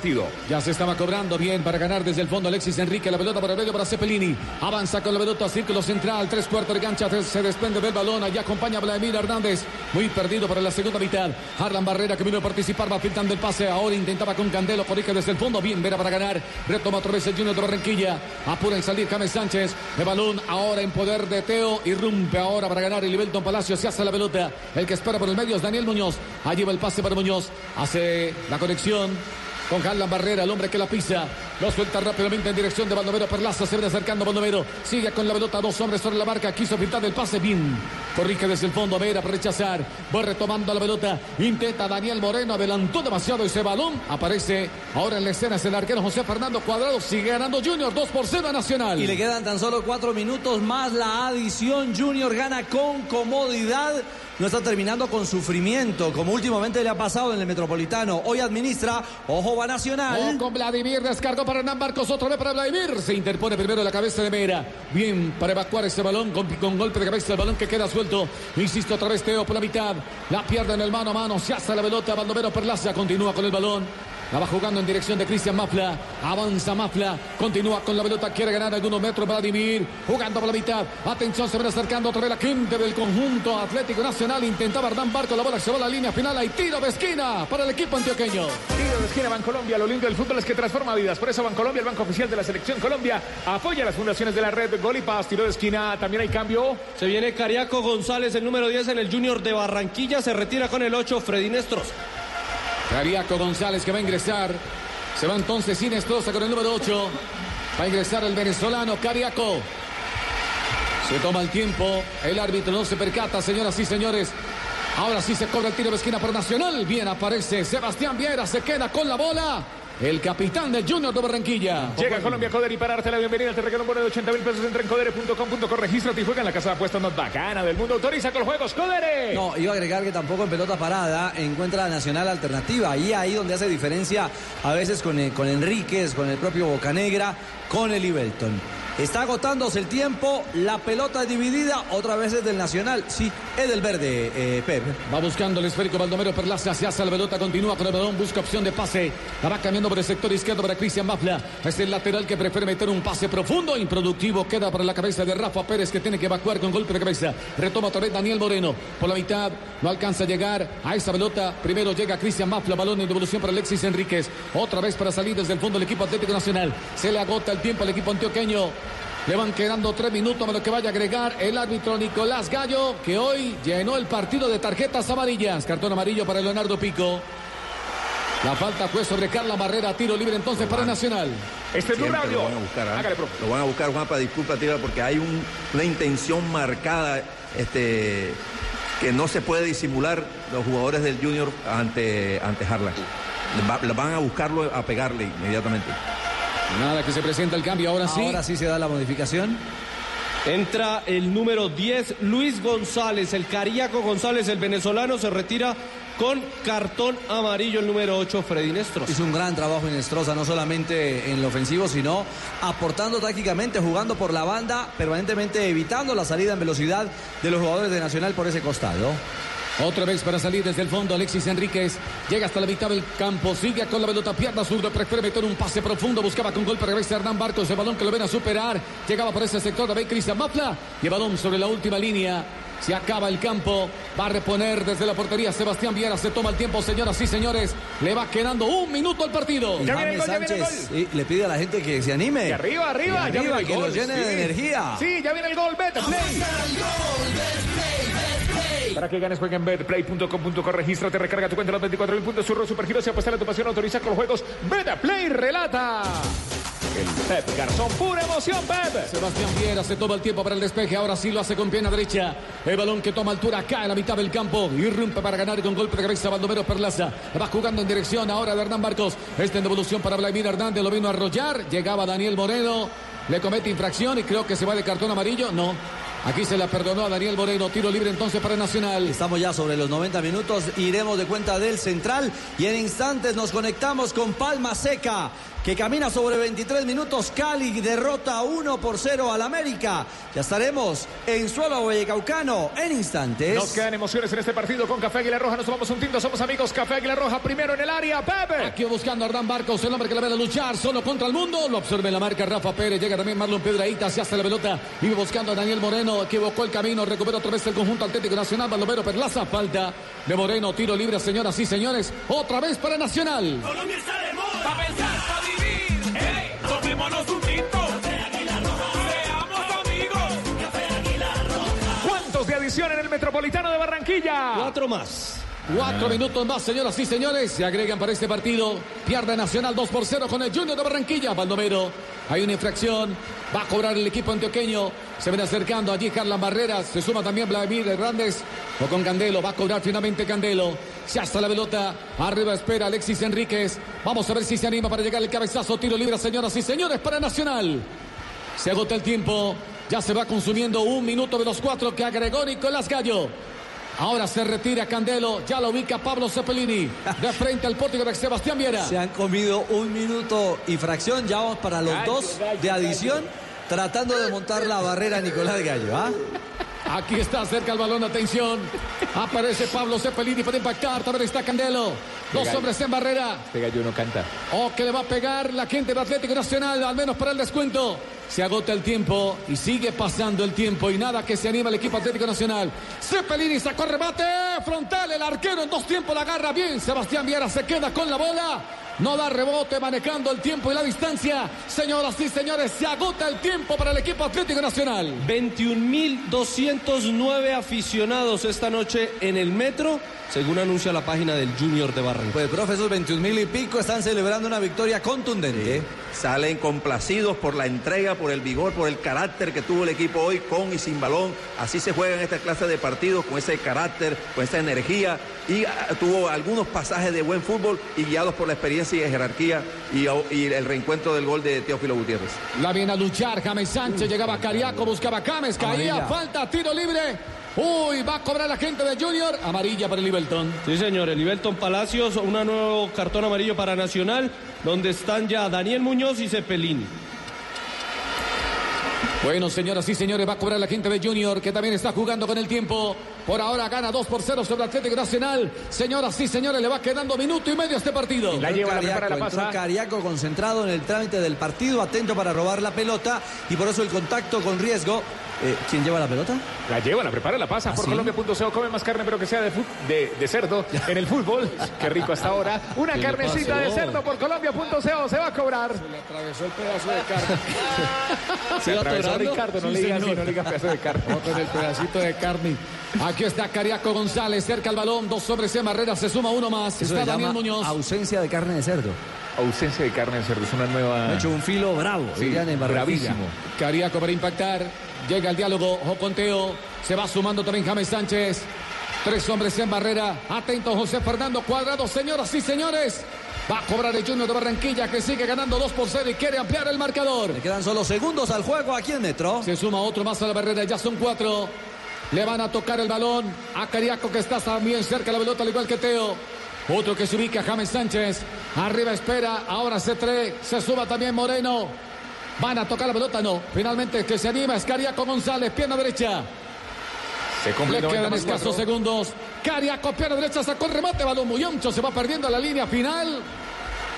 Ya se estaba cobrando bien para ganar desde el fondo Alexis Enrique. La pelota para el medio para Cepelini. Avanza con la pelota, círculo central, tres cuartos de cancha. Se desprende del balón. Allá acompaña a Vladimir Hernández. Muy perdido para la segunda mitad. Harlan Barrera que vino a participar, va filtrando el pase. Ahora intentaba con Candelo, corrige desde el fondo. Bien, Vera para ganar. Retoma otra vez el Junior de Barranquilla. Apura en salir James Sánchez. El balón ahora en poder de Teo. Irrumpe ahora para ganar el Ibelton Palacio. Se hace la pelota. El que espera por el medio es Daniel Muñoz. Allí va el pase para Muñoz. Hace la conexión. Con Harlan Barrera, el hombre que la pisa. Lo suelta rápidamente en dirección de Baldomero Perlaza. Se viene acercando Baldomero. Sigue con la pelota. Dos hombres sobre la marca. Quiso pintar el pase. Bien. Corrige desde el fondo. Vera para rechazar. Va retomando la pelota. Intenta Daniel Moreno. Adelantó demasiado ese balón. Aparece ahora en la escena. Es el arquero José Fernando Cuadrado. Sigue ganando Junior. 2 por 0 a Nacional. Y le quedan tan solo cuatro minutos más la adición. Junior gana con comodidad. No está terminando con sufrimiento, como últimamente le ha pasado en el Metropolitano. Hoy administra, ojo va Nacional. Oh, con Vladimir, descargó para Hernán Barcos, otra vez para Vladimir. Se interpone primero la cabeza de Mera. Bien para evacuar ese balón con, golpe de cabeza el balón que queda suelto. Insisto, otra vez Teo por la mitad. La pierde en el mano a mano. Se hace la pelota. Baldomero Perlaza continúa con el balón. La va jugando en dirección de Cristian Mafla. Avanza Mafla. Continúa con la pelota. Quiere ganar algunos metros. Vladimir jugando por la mitad. Atención, se viene acercando otra vez la gente del conjunto Atlético Nacional. Intentaba Hernán Barco. La bola se va a la línea final. Hay tiro de esquina para el equipo antioqueño. Tiro de esquina Bancolombia, lo lindo del fútbol es que transforma vidas. Por eso Bancolombia, el banco oficial de la Selección Colombia, apoya las fundaciones de la red Golipas. Tiro de esquina, también hay cambio. Se viene Cariaco González, el número 10 en el Junior de Barranquilla. Se retira con el 8 Freddy Nestros. Cariaco González que va a ingresar. Se va entonces sin Estroza con el número 8. Va a ingresar el venezolano Cariaco. Se toma el tiempo. El árbitro no se percata, señoras y señores. Ahora sí se cobra el tiro de esquina por Nacional. Bien aparece Sebastián Viera. Se queda con la bola. El capitán del Junior de Barranquilla. Llega Colombia Codere y para darte la bienvenida te regalo un bono de 80 mil pesos. Entra en codere.com.co, regístrate y juega en la casa de apuestas más bacana del mundo. Autoriza con los juegos Codere. No, iba a agregar que tampoco en pelota parada encuentra la Nacional alternativa. Y ahí donde hace diferencia a veces con, el- con Enríquez, con el propio Bocanegra, con el Ibelton. Está agotándose el tiempo, la pelota dividida, otra vez es del Nacional. Sí, es del verde, eh, Pep. Va buscando el esférico Baldomero Perlaza, se hace la pelota, continúa con el balón, busca opción de pase. La va cambiando por el sector izquierdo para Cristian Mafla. Es el lateral que prefiere meter un pase profundo, improductivo. Queda para la cabeza de Rafa Pérez que tiene que evacuar con golpe de cabeza. Retoma otra vez Daniel Moreno. Por la mitad no alcanza a llegar a esa pelota. Primero llega Cristian Mafla, balón en devolución para Alexis Enríquez. Otra vez para salir desde el fondo del equipo Atlético Nacional. Se le agota el tiempo al equipo antioqueño. Le van quedando tres minutos a lo que vaya a agregar el árbitro Nicolás Gallo, que hoy llenó el partido de tarjetas amarillas. Cartón amarillo para Leonardo Pico. La falta fue sobre Carla Barrera, tiro libre entonces para Nacional. Este Siempre lo van a buscar, ¿ah? Lo van a buscar, Juanpa, disculpa, tira, porque hay un- una intención marcada este, que no se puede disimular los jugadores del Junior ante, ante Harlan. Va- van a buscarlo, a pegarle inmediatamente. Nada que se presenta el cambio, ahora sí. Ahora sí se da la modificación. Entra el número 10, Luis González, el Cariaco González, el venezolano, se retira con cartón amarillo el número 8, Freddy Nestros. Hizo un gran trabajo en Estroza, no solamente en lo ofensivo, sino aportando tácticamente, jugando por la banda, permanentemente evitando la salida en velocidad de los jugadores de Nacional por ese costado. Otra vez para salir desde el fondo, Alexis Enríquez llega hasta la mitad del campo, sigue con la pelota, pierna zurda, prefiere meter un pase profundo, buscaba con golpe de revés Hernán Barcos, el balón que lo ven a superar, llegaba por ese sector, David Cristian Mafla, y el balón sobre la última línea, se acaba el campo, va a reponer desde la portería Sebastián Viera, se toma el tiempo, señoras y señores, le va quedando un minuto al partido. Y James Sánchez sí, le pide a la gente que se anime. Y arriba, arriba, Y ya arriba, viene el que gol, nos llene sí. de energía. Sí, ya viene el gol, vete, play. Para que ganes, juega en betplay.com.co, regístrate, recarga tu cuenta los 24 mil puntos, surro, supergiros y apuesta a tu pasión, autoriza con los juegos. Betplay relata. El Pep Garzón, pura emoción, Pep. Sebastián Viera se toma el tiempo para el despeje. Ahora sí lo hace con pierna derecha. El balón que toma altura cae a la mitad del campo. Irrumpe para ganar con golpe de cabeza Baldomero Perlaza. Va jugando en dirección ahora de Hernán Barcos. Este en devolución para Vladimir Hernández. Lo vino a arrollar. Llegaba Daniel Moreno. Le comete infracción y creo que se va de cartón amarillo. No. Aquí se la perdonó a Daniel Moreno. Tiro libre entonces para Nacional. Estamos ya sobre los 90 minutos. Iremos de cuenta del central y en instantes nos conectamos con Palma Seca. Que camina sobre 23 minutos, Cali derrota 1 por 0 al América. Ya estaremos en suelo vallecaucano en instantes. Nos quedan emociones en este partido con Café Águila Roja. Nos tomamos un tinto, somos amigos. Café Águila Roja, primero en el área, Pepe. Aquí buscando a Hernán Barcos, el hombre que le ve a luchar solo contra el mundo. Lo absorbe en la marca Rafa Pérez. Llega también Marlon Piedraíta, se hace la pelota. Vive buscando a Daniel Moreno. Equivocó el camino. Recupera otra vez el conjunto Atlético Nacional. Baldomero Perlaza. Falta de Moreno. Tiro libre, señoras y señores. Otra vez para Nacional. Colombia está de moda. Pensar, tomémonos un tinto. Seamos amigos. ¿Cuántos de adición en el Metropolitano de Barranquilla? Cuatro más. Cuatro minutos más, señoras y señores. Se agregan para este partido. Pierde Nacional 2 por 0 con el Junior de Barranquilla. Baldomero. Hay una infracción. Va a cobrar el equipo antioqueño. Se ven acercando allí Carlan Barreras. Se suma también Vladimir Hernández. O con Candelo. Va a cobrar finalmente Candelo. Se hasta la pelota. Arriba espera Alexis Enríquez. Vamos a ver si se anima para llegar el cabezazo. Tiro libre, señoras y señores, para Nacional. Se agota el tiempo. Ya se va consumiendo un minuto de los cuatro que agregó Nicolás Gallo. Ahora se retira Candelo. Ya lo ubica Pablo Cepelini. De frente al pórtico de Sebastián Viera. Se han comido un minuto y fracción. Ya vamos para los Gallo, dos gallo, de adición. Tratando de montar la barrera Nicolás Gallo. ¿ah? Aquí está cerca el balón, atención. Aparece Pablo Cepelini para impactar. También está Candelo. Dos gallo. hombres en barrera. Este gallo no canta. O que le va a pegar la gente del Atlético Nacional, al menos para el descuento. Se agota el tiempo y sigue pasando el tiempo y nada que se anima el equipo Atlético Nacional. Cepelini sacó remate frontal, el arquero en dos tiempos la agarra bien. Sebastián Viera se queda con la bola. No da rebote manejando el tiempo y la distancia. Señoras y señores, se agota el tiempo para el equipo Atlético Nacional. 21.209 aficionados esta noche en el metro, según anuncia la página del Junior de Barranquilla. Pues, profe, esos 21 mil y pico están celebrando una victoria contundente. Salen complacidos por la entrega, por el vigor, por el carácter que tuvo el equipo hoy con y sin balón. Así se juega en esta clase de partidos, con ese carácter, con esa energía. Y ah, tuvo algunos pasajes de buen fútbol y guiados por la experiencia y jerarquía y, y el reencuentro del gol de Teófilo Gutiérrez. La viene a luchar James Sánchez, llegaba Cariaco, buscaba James, caía, Amarilla. falta, tiro libre. Uy, va a cobrar la gente de Junior. Amarilla para el Ibelton. Sí, señor, el Ibelton Palacios, un nuevo cartón amarillo para Nacional, donde están ya Daniel Muñoz y Cepelini. Bueno, señoras y señores, va a cobrar la gente de Junior, que también está jugando con el tiempo. Por ahora gana 2 por 0 sobre Atlético Nacional. Señoras y señores, le va quedando minuto y medio a este partido. Entró Cariaco, entró Cariaco concentrado en el trámite del partido, atento para robar la pelota y por eso el contacto con riesgo. Eh, ¿Quién lleva la pelota? La lleva, la prepara, la pasa ¿Ah, por sí? Colombia.co. Come más carne, pero que sea de, fu- de, de cerdo en el fútbol. Qué rico hasta ahora. Una ¿Qué le carnecita de cerdo por Colombia.co. Se va a cobrar. Le atravesó el pedazo de carne. Se atravesó atorando? Ricardo, no Sí, le digas no le digas pedazo de carne. Otro en el pedacito de carne. Aquí está Cariaco González, cerca al balón, dos sobre C, Barrera, se suma uno más. Eso está se Daniel Muñoz. ausencia de carne de cerdo. Ausencia de carne de cerdo, es una nueva. Ha hecho un filo bravo. Sí, en bravísimo. Cariaco para impactar. Llega el diálogo, Joconteo. Se va sumando también James Sánchez. Tres hombres en barrera. Atento José Fernando Cuadrado. Señoras y señores. Va a cobrar el Junior de Barranquilla que sigue ganando 2 por 0 y quiere ampliar el marcador. Le quedan solo segundos al juego aquí en Metro. Se suma otro más a la barrera, ya son cuatro. Le van a tocar el balón a Cariaco que está también cerca de la pelota, al igual que Teo. Otro que se ubica, James Sánchez. Arriba espera, ahora C3, se suba también Moreno. Van a tocar la pelota, no. Finalmente que se anima es Cariaco González, pierna derecha. Se cumple Le 90 quedan escasos cuatro. segundos. Cariaco, pierna derecha, sacó el remate, balón muy ancho, se va perdiendo la línea final.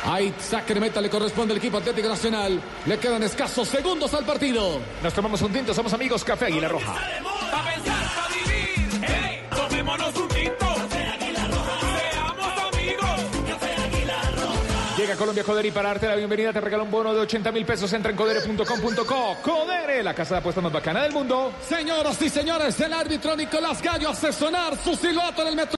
Ahí saque de meta le corresponde al equipo Atlético Nacional. Le quedan escasos segundos al partido. Nos tomamos un tinto, somos amigos Café Águila Roja. Pa' pensar, pa' vivir. Hey, tomémonos un Llega Colombia Codere y para darte la bienvenida te regala un bono de 80 mil pesos. Entra en codere.com.co. Codere, la casa de apuestas más bacana del mundo. Señoras y señores, el árbitro Nicolás Gallo hace sonar su silbato en el metro.